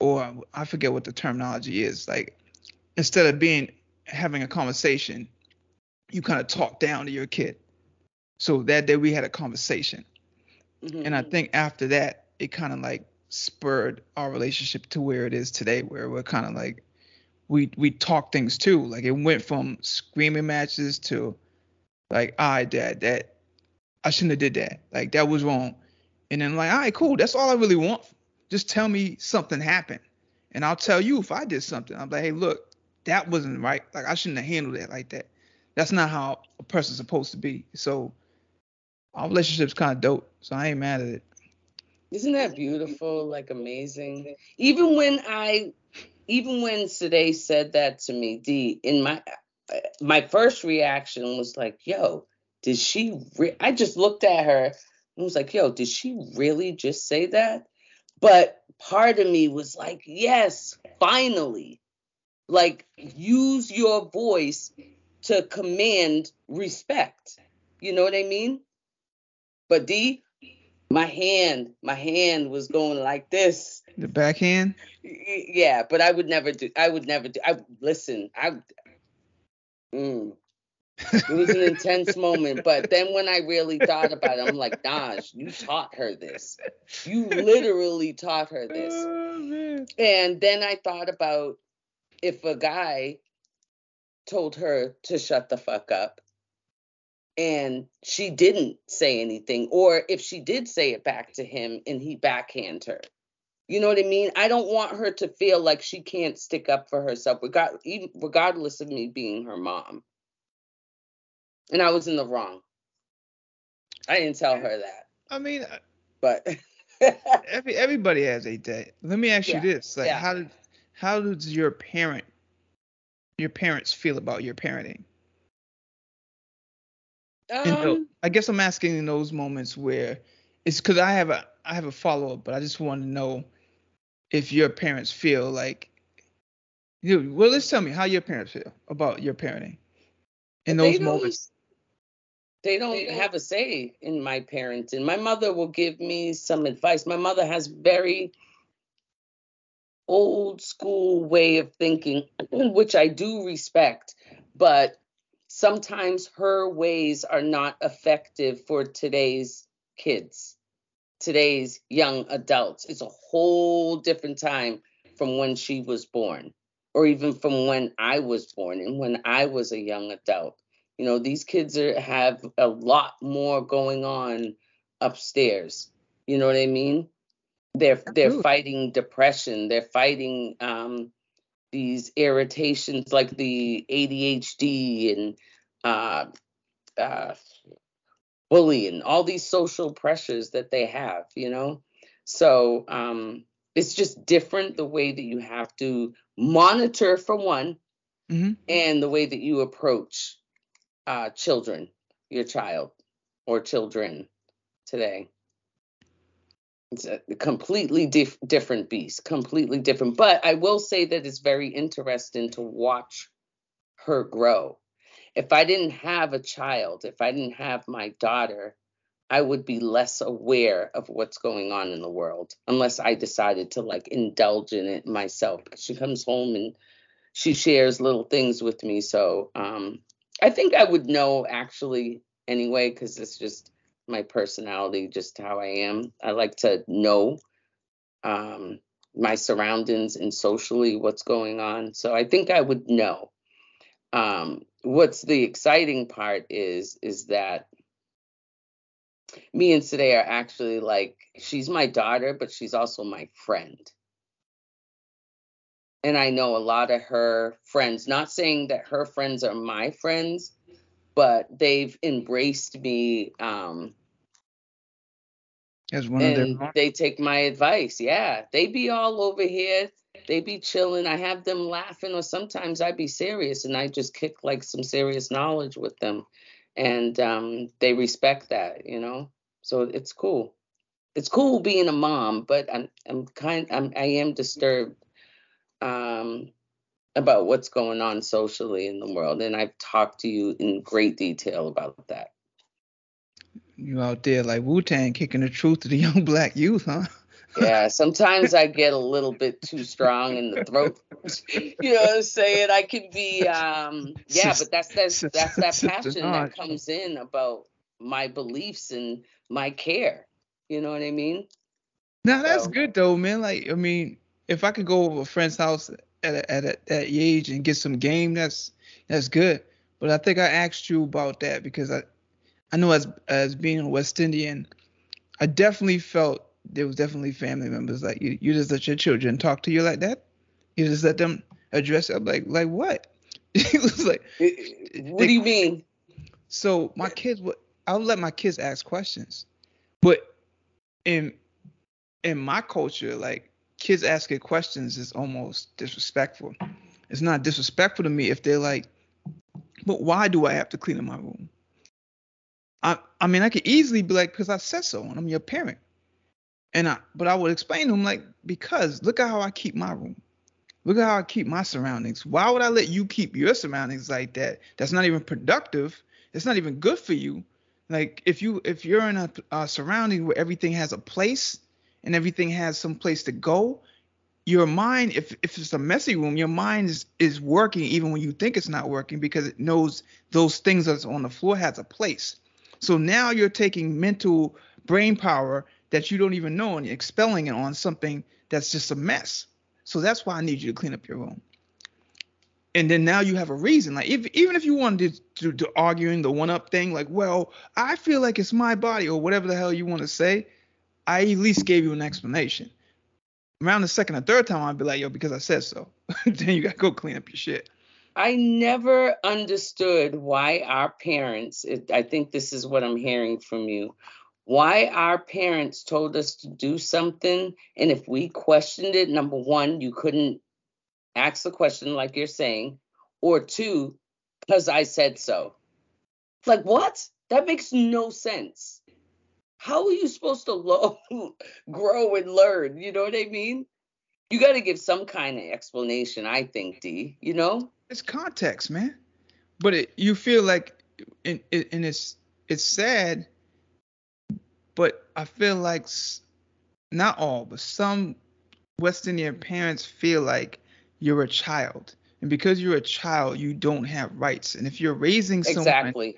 or I forget what the terminology is. Like instead of being having a conversation, you kind of talk down to your kid. So that day we had a conversation. Mm-hmm. And I think after that, it kind of like spurred our relationship to where it is today, where we're kind of like we we talk things too. Like it went from screaming matches to like, all right, dad, that I shouldn't have did that. Like that was wrong. And then like, all right, cool. That's all I really want. Just tell me something happened, and I'll tell you if I did something. I'm like, hey, look, that wasn't right. Like I shouldn't have handled it like that. That's not how a person's supposed to be. So our relationship's kind of dope. So I ain't mad at it. Isn't that beautiful? Like amazing. Even when I, even when Sade said that to me, D, in my, my first reaction was like, yo, did she? Re-? I just looked at her and was like, yo, did she really just say that? But part of me was like, yes, finally. Like, use your voice to command respect. You know what I mean? But D, my hand, my hand was going like this. The backhand? Yeah, but I would never do I would never do I listen, I mm, it was an intense moment, but then when I really thought about it, I'm like, Naj, you taught her this. You literally taught her this. Oh, and then I thought about if a guy told her to shut the fuck up and she didn't say anything, or if she did say it back to him and he backhand her. You know what I mean? I don't want her to feel like she can't stick up for herself, regardless of me being her mom. And I was in the wrong. I didn't tell her that. I mean, but every everybody has a day. Let me ask yeah. you this: like, yeah. how did how does your parent your parents feel about your parenting? Um, I guess I'm asking in those moments where it's because I have a I have a follow up, but I just want to know if your parents feel like you. Well, let's tell me how your parents feel about your parenting in those moments. They don't have a say in my parenting. My mother will give me some advice. My mother has very old school way of thinking, which I do respect, but sometimes her ways are not effective for today's kids, today's young adults. It's a whole different time from when she was born, or even from when I was born and when I was a young adult. You know, these kids are, have a lot more going on upstairs. You know what I mean? They're they're fighting depression. They're fighting um, these irritations like the ADHD and uh, uh, bullying, all these social pressures that they have, you know. So um, it's just different the way that you have to monitor for one, mm-hmm. and the way that you approach uh, children, your child or children today. It's a completely dif- different beast, completely different. But I will say that it's very interesting to watch her grow. If I didn't have a child, if I didn't have my daughter, I would be less aware of what's going on in the world unless I decided to like indulge in it myself. She comes home and she shares little things with me. So um, I think I would know actually anyway, because it's just my personality, just how I am. I like to know um, my surroundings and socially what's going on. So I think I would know. Um, what's the exciting part is is that me and Sade are actually like she's my daughter, but she's also my friend. And I know a lot of her friends, not saying that her friends are my friends, but they've embraced me um, as one of their they take my advice. Yeah, they be all over here they be chilling. I have them laughing, or sometimes I be serious and I just kick like some serious knowledge with them, and um, they respect that, you know. So it's cool. It's cool being a mom, but I'm I'm kind I'm I am disturbed um, about what's going on socially in the world, and I've talked to you in great detail about that. You out there like Wu Tang kicking the truth to the young black youth, huh? yeah, sometimes I get a little bit too strong in the throat. you know what I'm saying? I can be um yeah, but that's that's that's that passion that comes in about my beliefs and my care. You know what I mean? Now that's so. good though, man. Like I mean, if I could go over a friend's house at a, at a, at age and get some game, that's that's good. But I think I asked you about that because I I know as as being a West Indian, I definitely felt there was definitely family members like you. You just let your children talk to you like that. You just let them address it. like like what? it was like. What they, do you mean? So my kids would. I would let my kids ask questions, but in in my culture, like kids asking questions is almost disrespectful. It's not disrespectful to me if they're like, but why do I have to clean up my room? I I mean I could easily be like, because I said so, and I'm your parent. And I, but I would explain to him like, because look at how I keep my room. Look at how I keep my surroundings. Why would I let you keep your surroundings like that? That's not even productive. It's not even good for you. Like if you if you're in a, a surrounding where everything has a place and everything has some place to go, your mind, if if it's a messy room, your mind is, is working even when you think it's not working because it knows those things that's on the floor has a place. So now you're taking mental brain power that you don't even know and expelling it on something that's just a mess. So that's why I need you to clean up your room. And then now you have a reason. Like if even if you wanted to, to, to arguing the one up thing, like, well, I feel like it's my body or whatever the hell you want to say, I at least gave you an explanation. Around the second or third time, I'd be like, yo, because I said so. then you gotta go clean up your shit. I never understood why our parents, it, I think this is what I'm hearing from you, why our parents told us to do something. And if we questioned it, number one, you couldn't ask the question like you're saying, or two, because I said so. Like, what? That makes no sense. How are you supposed to lo- grow and learn? You know what I mean? You got to give some kind of explanation, I think, D. You know? It's context, man. But it, you feel like, and, and it's it's sad but I feel like not all, but some West Indian mm-hmm. parents feel like you're a child, and because you're a child, you don't have rights. And if you're raising someone exactly.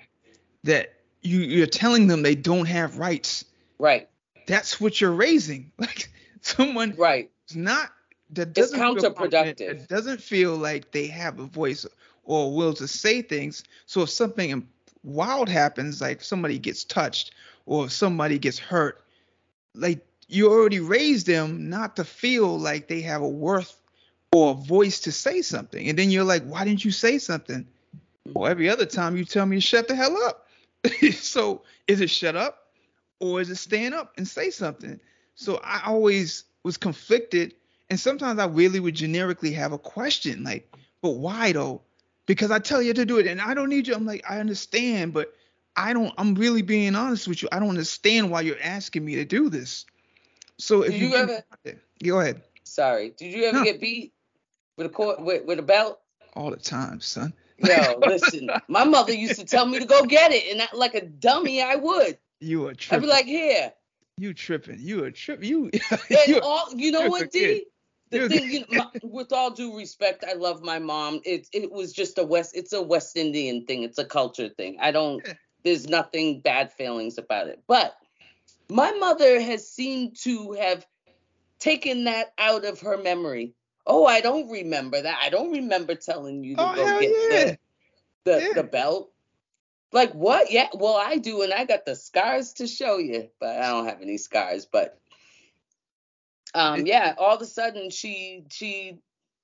that you you're telling them they don't have rights, right? That's what you're raising, like someone right. It's not that doesn't it's counterproductive. Feel it doesn't feel like they have a voice or a will to say things. So if something wild happens, like somebody gets touched or if somebody gets hurt, like you already raised them not to feel like they have a worth or a voice to say something. And then you're like, why didn't you say something? Well, every other time you tell me to shut the hell up. so is it shut up or is it stand up and say something? So I always was conflicted. And sometimes I really would generically have a question like, but why though? Because I tell you to do it and I don't need you. I'm like, I understand, but I don't. I'm really being honest with you. I don't understand why you're asking me to do this. So if you, you ever go ahead. Sorry. Did you ever no. get beat with a court with, with a belt? All the time, son. Yo, listen. my mother used to tell me to go get it, and I, like a dummy, I would. You are tripping. I'd be like, here. You tripping? You are tripping? You. and all, you know what, D? The thing, you know, my, with all due respect, I love my mom. It it was just a West. It's a West Indian thing. It's a culture thing. I don't. There's nothing bad feelings about it. But my mother has seemed to have taken that out of her memory. Oh, I don't remember that. I don't remember telling you to oh, go get yeah. the the, yeah. the belt. Like what? Yeah, well I do, and I got the scars to show you, but I don't have any scars. But um, yeah, all of a sudden she she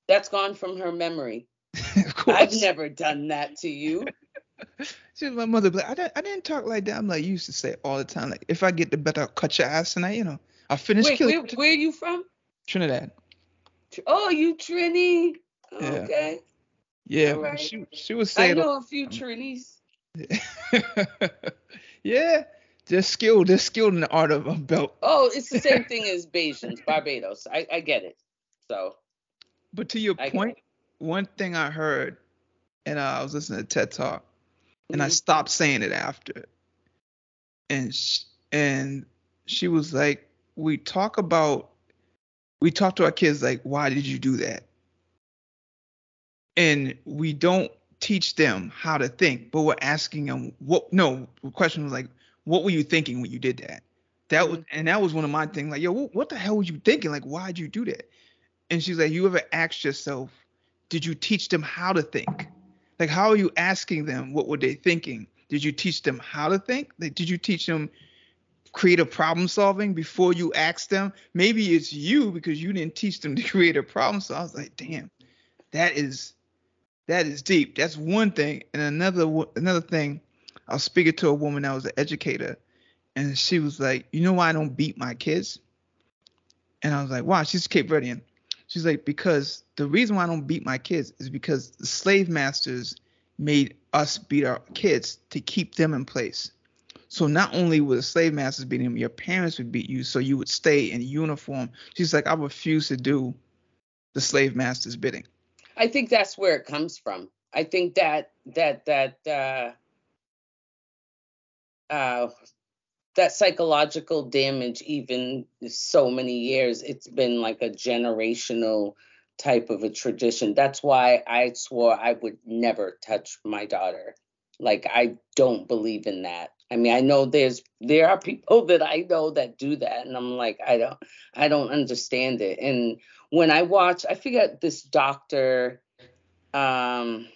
that's gone from her memory. I've never done that to you. See, my mother like, I didn't, I didn't talk like that. I'm like, you used to say all the time, like, if I get the better, I'll cut your ass tonight. You know, I'll finish Wait, killing. Where, where are you from? Trinidad. Oh, you Trini. Okay. Yeah, right. she she was saying. I know a few Trinis. yeah, they're skilled. They're skilled in the art of a belt. Oh, it's the same thing as Bajans, Barbados. I, I get it. So. But to your I point, one thing I heard, and uh, I was listening to TED Talk, and mm-hmm. I stopped saying it after, and she, and she was like, we talk about, we talk to our kids like, why did you do that? And we don't teach them how to think, but we're asking them what. No, the question was like, what were you thinking when you did that? That was, mm-hmm. and that was one of my things. Like, yo, what, what the hell were you thinking? Like, why'd you do that? And she's like, you ever asked yourself, did you teach them how to think? Like, how are you asking them what were they thinking? Did you teach them how to think? Like, did you teach them creative problem solving before you ask them? Maybe it's you because you didn't teach them to create a problem. So I was like, damn, that is that is deep. That's one thing. And another another thing, I was speaking to a woman that was an educator, and she was like, you know why I don't beat my kids? And I was like, wow, she's Cape Verdean. She's like, because the reason why I don't beat my kids is because the slave masters made us beat our kids to keep them in place. So not only would the slave masters beat them, your parents would beat you, so you would stay in uniform. She's like, I refuse to do the slave master's bidding. I think that's where it comes from. I think that that that uh, uh, that psychological damage, even so many years, it's been like a generational type of a tradition. That's why I swore I would never touch my daughter. Like I don't believe in that. I mean, I know there's there are people that I know that do that, and I'm like, I don't I don't understand it. And when I watch, I forget this doctor, um,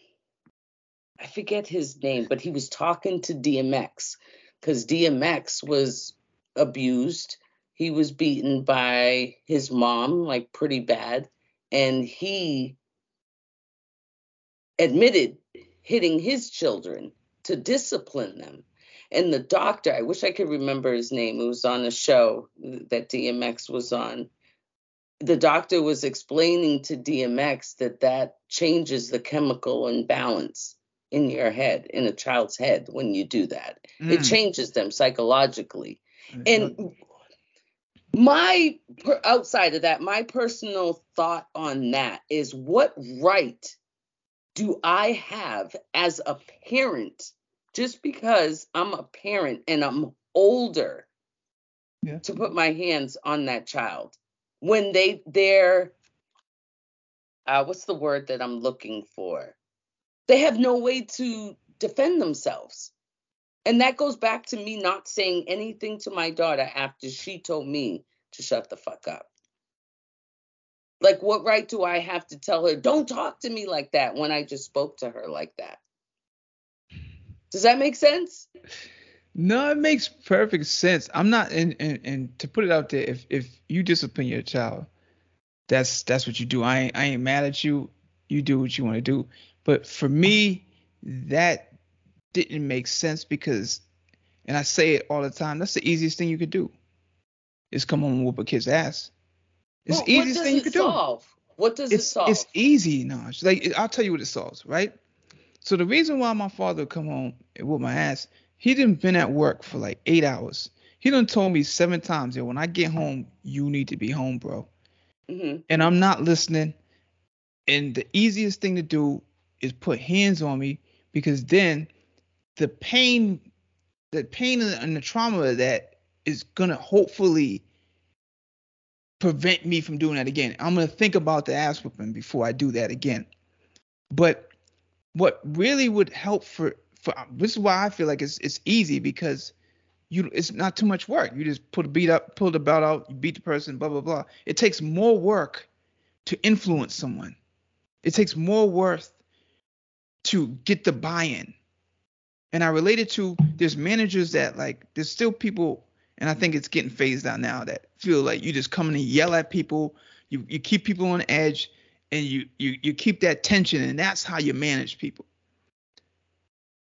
I forget his name, but he was talking to DMX because DMX was abused. He was beaten by his mom, like pretty bad. And he admitted hitting his children to discipline them. And the doctor, I wish I could remember his name, who was on a show that DMX was on. The doctor was explaining to DMX that that changes the chemical imbalance in your head, in a child's head, when you do that. Mm. It changes them psychologically. And my outside of that, my personal thought on that is what right do I have as a parent just because I'm a parent and I'm older yeah. to put my hands on that child when they they're uh, what's the word that I'm looking for? they have no way to defend themselves. And that goes back to me not saying anything to my daughter after she told me to shut the fuck up. Like, what right do I have to tell her, don't talk to me like that when I just spoke to her like that? Does that make sense? No, it makes perfect sense. I'm not, and, and, and to put it out there, if if you discipline your child, that's that's what you do. I ain't, I ain't mad at you. You do what you want to do. But for me, that didn't make sense because, and I say it all the time, that's the easiest thing you could do. Is come home and whoop a kid's ass. It's well, the easiest thing you could solve? do. What does it's, it solve? It's easy, Naj. Like I'll tell you what it solves, right? So the reason why my father would come home and whoop my ass, he didn't been at work for like eight hours. He done told me seven times, yo, when I get home, you need to be home, bro. Mm-hmm. And I'm not listening. And the easiest thing to do is put hands on me because then the pain, the pain and the trauma of that is gonna hopefully prevent me from doing that again. I'm gonna think about the ass whipping before I do that again. But what really would help for for this is why I feel like it's it's easy because you it's not too much work. You just put a beat up, pull the belt out, you beat the person, blah blah blah. It takes more work to influence someone. It takes more worth to get the buy-in. And I related to there's managers that like there's still people and I think it's getting phased out now that feel like you just come in and yell at people, you you keep people on edge and you you you keep that tension and that's how you manage people.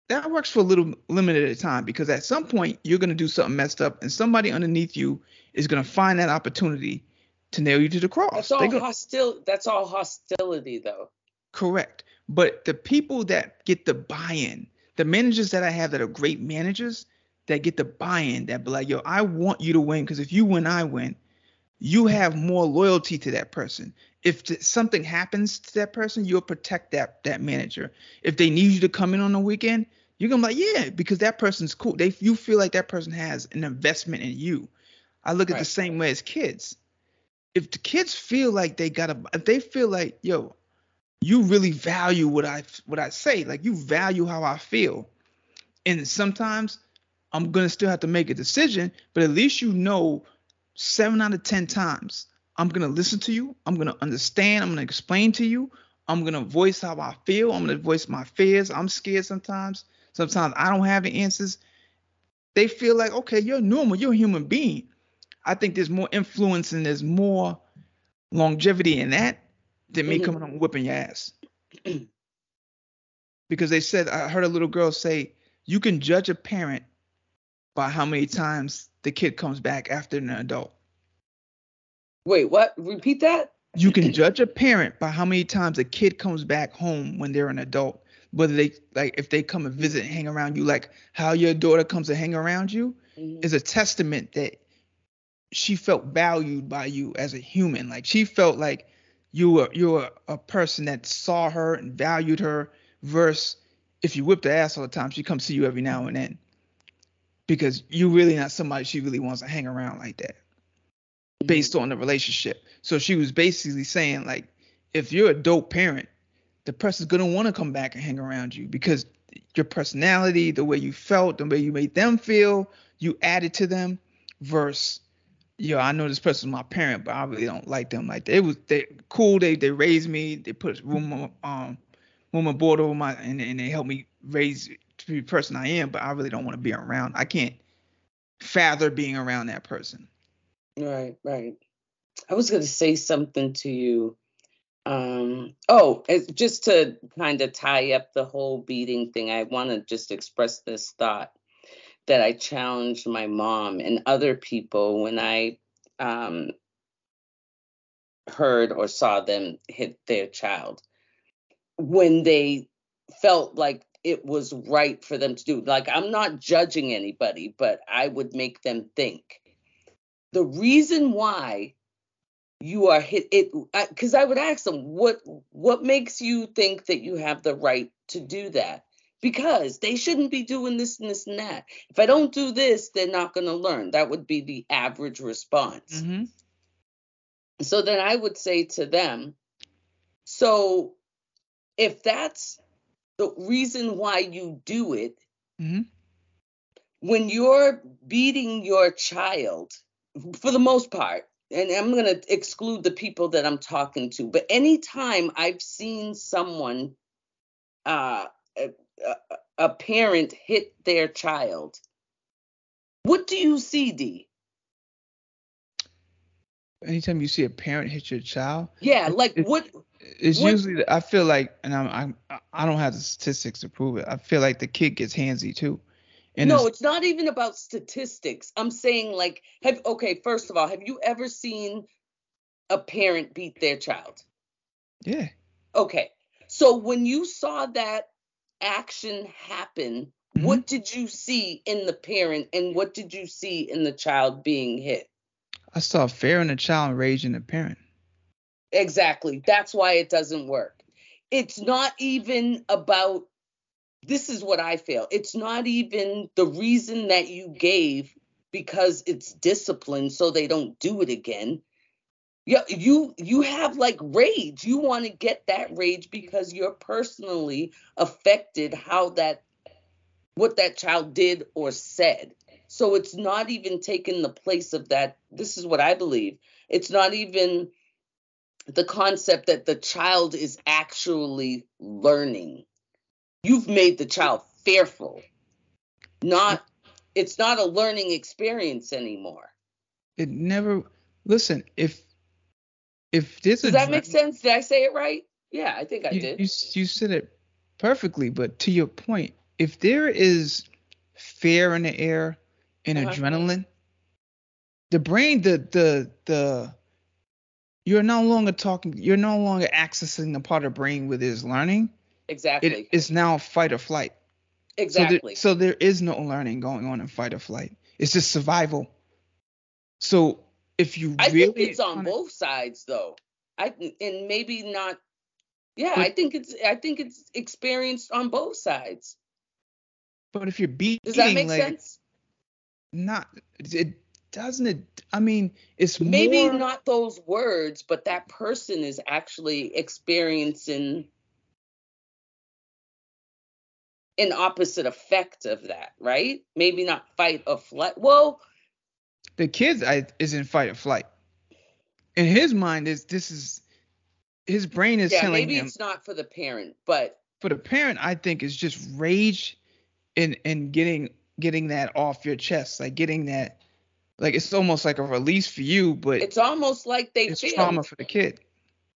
That works for a little limited time because at some point you're gonna do something messed up and somebody underneath you is gonna find that opportunity to nail you to the cross. That's all gonna, hostil. That's all hostility, though. Correct. But the people that get the buy-in, the managers that I have that are great managers that get the buy-in, that be like, yo, I want you to win because if you win, I win. You have more loyalty to that person. If something happens to that person, you'll protect that that manager. If they need you to come in on the weekend, you're gonna be like, yeah, because that person's cool. They you feel like that person has an investment in you. I look at right. the same way as kids. If the kids feel like they gotta, if they feel like, yo, you really value what I what I say, like you value how I feel, and sometimes I'm gonna still have to make a decision, but at least you know seven out of ten times I'm gonna listen to you. I'm gonna understand. I'm gonna explain to you. I'm gonna voice how I feel. I'm gonna voice my fears. I'm scared sometimes. Sometimes I don't have the answers. They feel like, okay, you're normal. You're a human being. I think there's more influence and there's more longevity in that than me mm-hmm. coming home whipping your ass. because they said I heard a little girl say, you can judge a parent by how many times the kid comes back after an adult. Wait, what? Repeat that? You can judge a parent by how many times a kid comes back home when they're an adult. Whether they like if they come and visit and hang around you, like how your daughter comes to hang around you, mm-hmm. is a testament that she felt valued by you as a human. Like she felt like you were you were a person that saw her and valued her. Versus if you whip the ass all the time, she comes to you every now and then because you're really not somebody she really wants to hang around like that based on the relationship. So she was basically saying like, if you're a dope parent, the person's gonna want to come back and hang around you because your personality, the way you felt, the way you made them feel, you added to them. Versus, yo, I know this person's my parent, but I really don't like them like that. It was they cool. They they raised me. They put room um room and board over my and, and they helped me raise the person I am. But I really don't want to be around. I can't fathom being around that person. Right, right. I was going to say something to you. Um, oh, just to kind of tie up the whole beating thing, I want to just express this thought that I challenged my mom and other people when I um, heard or saw them hit their child when they felt like it was right for them to do. Like, I'm not judging anybody, but I would make them think. The reason why you are hit it because I, I would ask them what what makes you think that you have the right to do that? Because they shouldn't be doing this and this and that. If i don't do this they're not going to learn. That would be the average response. Mm-hmm. so then i would say to them so if that's the reason why you do it mm-hmm. when you're beating your child for the most part, and I'm going to exclude the people that I'm talking to, but anytime I've seen someone, uh, a, a parent hit their child, what do you see, D? Anytime you see a parent hit your child, yeah, like it, what? It's what, usually I feel like, and I'm, I'm I don't have the statistics to prove it. I feel like the kid gets handsy too. And no, it's, it's not even about statistics. I'm saying like have okay, first of all, have you ever seen a parent beat their child? Yeah. Okay. So when you saw that action happen, mm-hmm. what did you see in the parent and what did you see in the child being hit? I saw fear in the child and rage in the parent. Exactly. That's why it doesn't work. It's not even about this is what I feel. It's not even the reason that you gave because it's discipline so they don't do it again. Yeah, you you have like rage. You want to get that rage because you're personally affected how that what that child did or said. So it's not even taking the place of that. This is what I believe. It's not even the concept that the child is actually learning you've made the child fearful. Not it's not a learning experience anymore. It never listen, if if this Does that make sense? Did I say it right? Yeah, I think I you, did. You, you said it perfectly, but to your point, if there is fear in the air and uh-huh. adrenaline, the brain, the the the you're no longer talking. You're no longer accessing the part of brain where there's learning. Exactly. It is now fight or flight. exactly. So there, so there is no learning going on in fight or flight. It's just survival. So if you I really think it's on both sides though. I and maybe not. Yeah, But- I think it's I think it's experienced on both sides. but if you're beating, Does that make like, sense? Not it doesn't it. I mean, it's Maybe more, not those words, but that person is actually experiencing an opposite effect of that, right? Maybe not fight or flight. Well, the kid I, is in fight or flight. In his mind, is this is his brain is yeah, telling maybe him. it's not for the parent, but For the parent, I think is just rage, and and getting getting that off your chest, like getting that, like it's almost like a release for you, but it's almost like they feel. it's failed. trauma for the kid.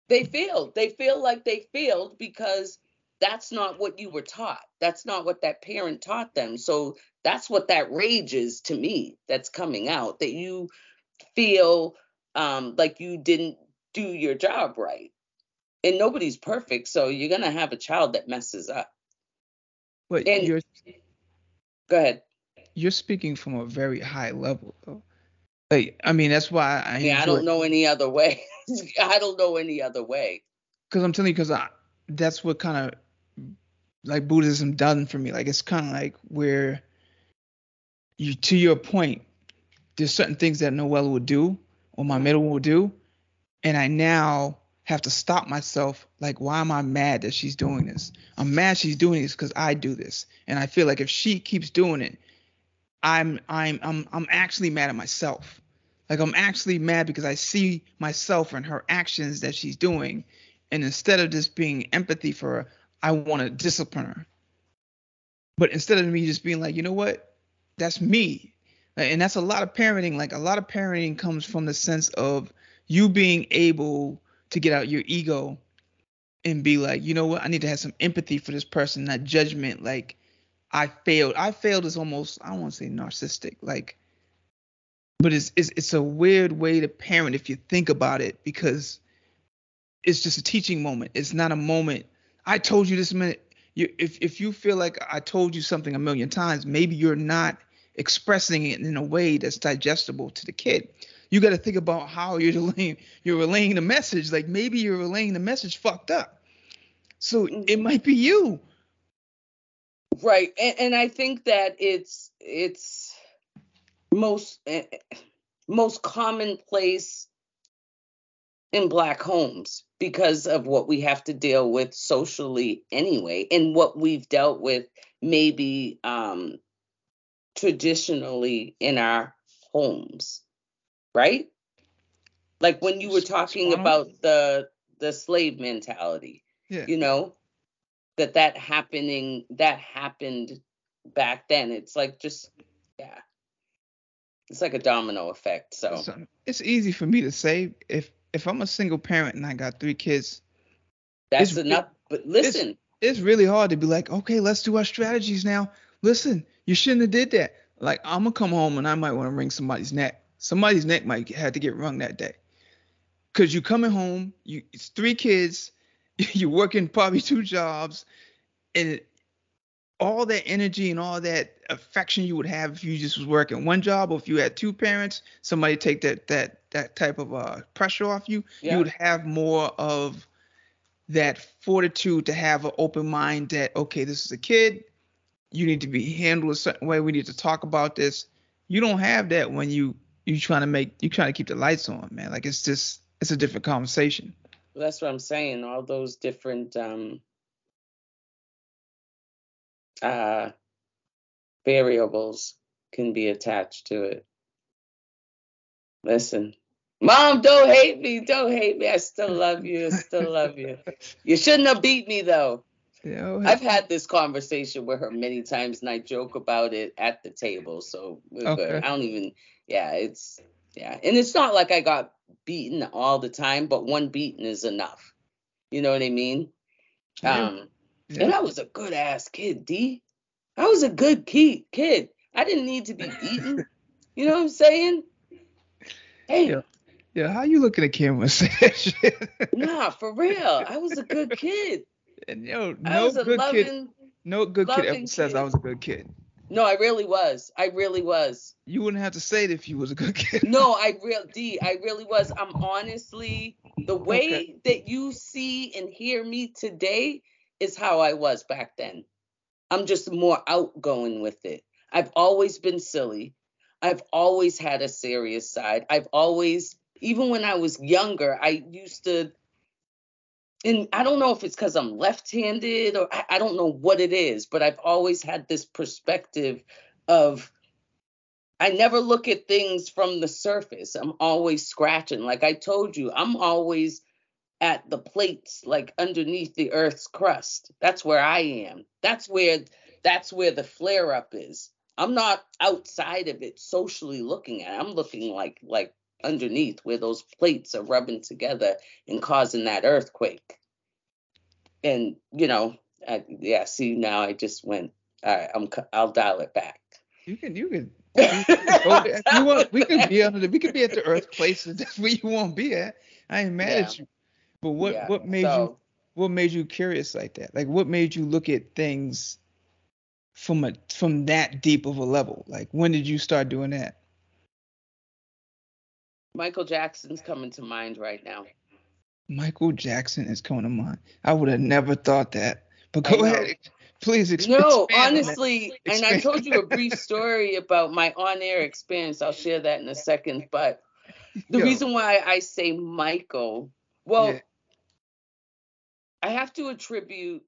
they failed. They feel like they failed because that's not what you were taught. That's not what that parent taught them. So that's what that rage is to me that's coming out that you feel um, like you didn't do your job right. And nobody's perfect. So you're going to have a child that messes up. But And- you're Go ahead. you're speaking from a very high level, though. Like I mean, that's why I Yeah, I don't know any other way. I don't know any other way. because I'm telling you, because that's what kind of like Buddhism done for me. Like it's kind of like where you, to your point, there's certain things that Noella would do or my middle will do, and I now have to stop myself. Like, why am I mad that she's doing this? I'm mad she's doing this because I do this, and I feel like if she keeps doing it, I'm I'm I'm I'm actually mad at myself. Like I'm actually mad because I see myself and her actions that she's doing, and instead of just being empathy for her, I want to discipline her. But instead of me just being like, you know what, that's me, and that's a lot of parenting. Like a lot of parenting comes from the sense of you being able to get out your ego and be like, you know what, I need to have some empathy for this person, not judgment. Like I failed. I failed is almost I don't want to say narcissistic, like, but it's it's it's a weird way to parent if you think about it because it's just a teaching moment. It's not a moment. I told you this minute. You, if if you feel like I told you something a million times, maybe you're not expressing it in a way that's digestible to the kid. You got to think about how you're relaying you're relaying the message. Like maybe you're relaying the message fucked up. So mm. it might be you. Right. And, and I think that it's it's most eh, most commonplace in black homes because of what we have to deal with socially anyway and what we've dealt with maybe um traditionally in our homes right? Like when you were talking about the the slave mentality Yeah. you know that that happening that happened back then. It's like just yeah it's like a domino effect so So uh, it's easy for me to say if if I'm a single parent and I got three kids, that's enough but listen it's really hard to be like, okay, let's do our strategies now. Listen, you shouldn't have did that. Like I'm gonna come home and I might want to wring somebody's neck. Somebody's neck might have to get wrung that day. Cause you coming home, you it's three kids, you're working probably two jobs, and it, all that energy and all that affection you would have if you just was working one job or if you had two parents, somebody take that that that type of uh pressure off you, Yeah. you would have more of that fortitude to have an open mind that okay this is a kid. You need to be handled a certain way. We need to talk about this. You don't have that when you you trying to make you trying to keep the lights on man. Like it's just it's a different conversation. That's what i'm saying. All those different um uh variables can be attached to it listen mom don't hate me don't hate me i still love you i still love you you shouldn't have beat me though yeah I've had this conversation with her many times, and I joke about it at the table, so we're Okay. good. I don't even, yeah, it's, yeah, and it's not like I got beaten all the time, but one beating is enough. You know what I mean? Yeah. Um, Yeah. and I was a good ass kid, D. I was a good kid. Kid, I didn't need to be beaten. you know what I'm saying? Hey, Yeah. Yeah, how you look at camera and say that shit? nah, for real. I was a good kid. And yo, I no was a good loving, kid, no good kid ever says I was a good kid. No, I really was. I really was. You wouldn't have to say it if you was a good kid. No, I real D, I really was. I'm honestly the way Okay. that you see and hear me today is how I was back then. I'm just more outgoing with it. I've always been silly. I've always had a serious side. I've always, even when I was younger, I used to, and I don't know if it's because I'm left handed or I, I don't know what it is, but I've always had this perspective of, I never look at things from the surface. I'm always scratching. Like I told you, I'm always at the plates, like underneath the earth's crust. That's where I am. That's where that's where the flare up is. I'm not outside of it socially looking at it. I'm looking like like underneath where those plates are rubbing together and causing that earthquake. And you know, I, yeah. See now, I just went. All right, I'm. I'll dial it back. You can, you can. You can go there. If you want, we could be under the, we could be at the earth places. That's where you won't be at. I ain't mad at you. But what Yeah, what made you what made you curious like that? Like what made you look at things from a from that deep of a level? Like when did you start doing that? Michael Jackson's coming to mind right now. Michael Jackson is coming to mind. I would have never thought that. But go ahead. Please exp- No, expand that. honestly, and I told you a brief story about my on-air experience. I'll share that in a second. But the Yo, reason why I say Michael, well, Yeah. I have to attribute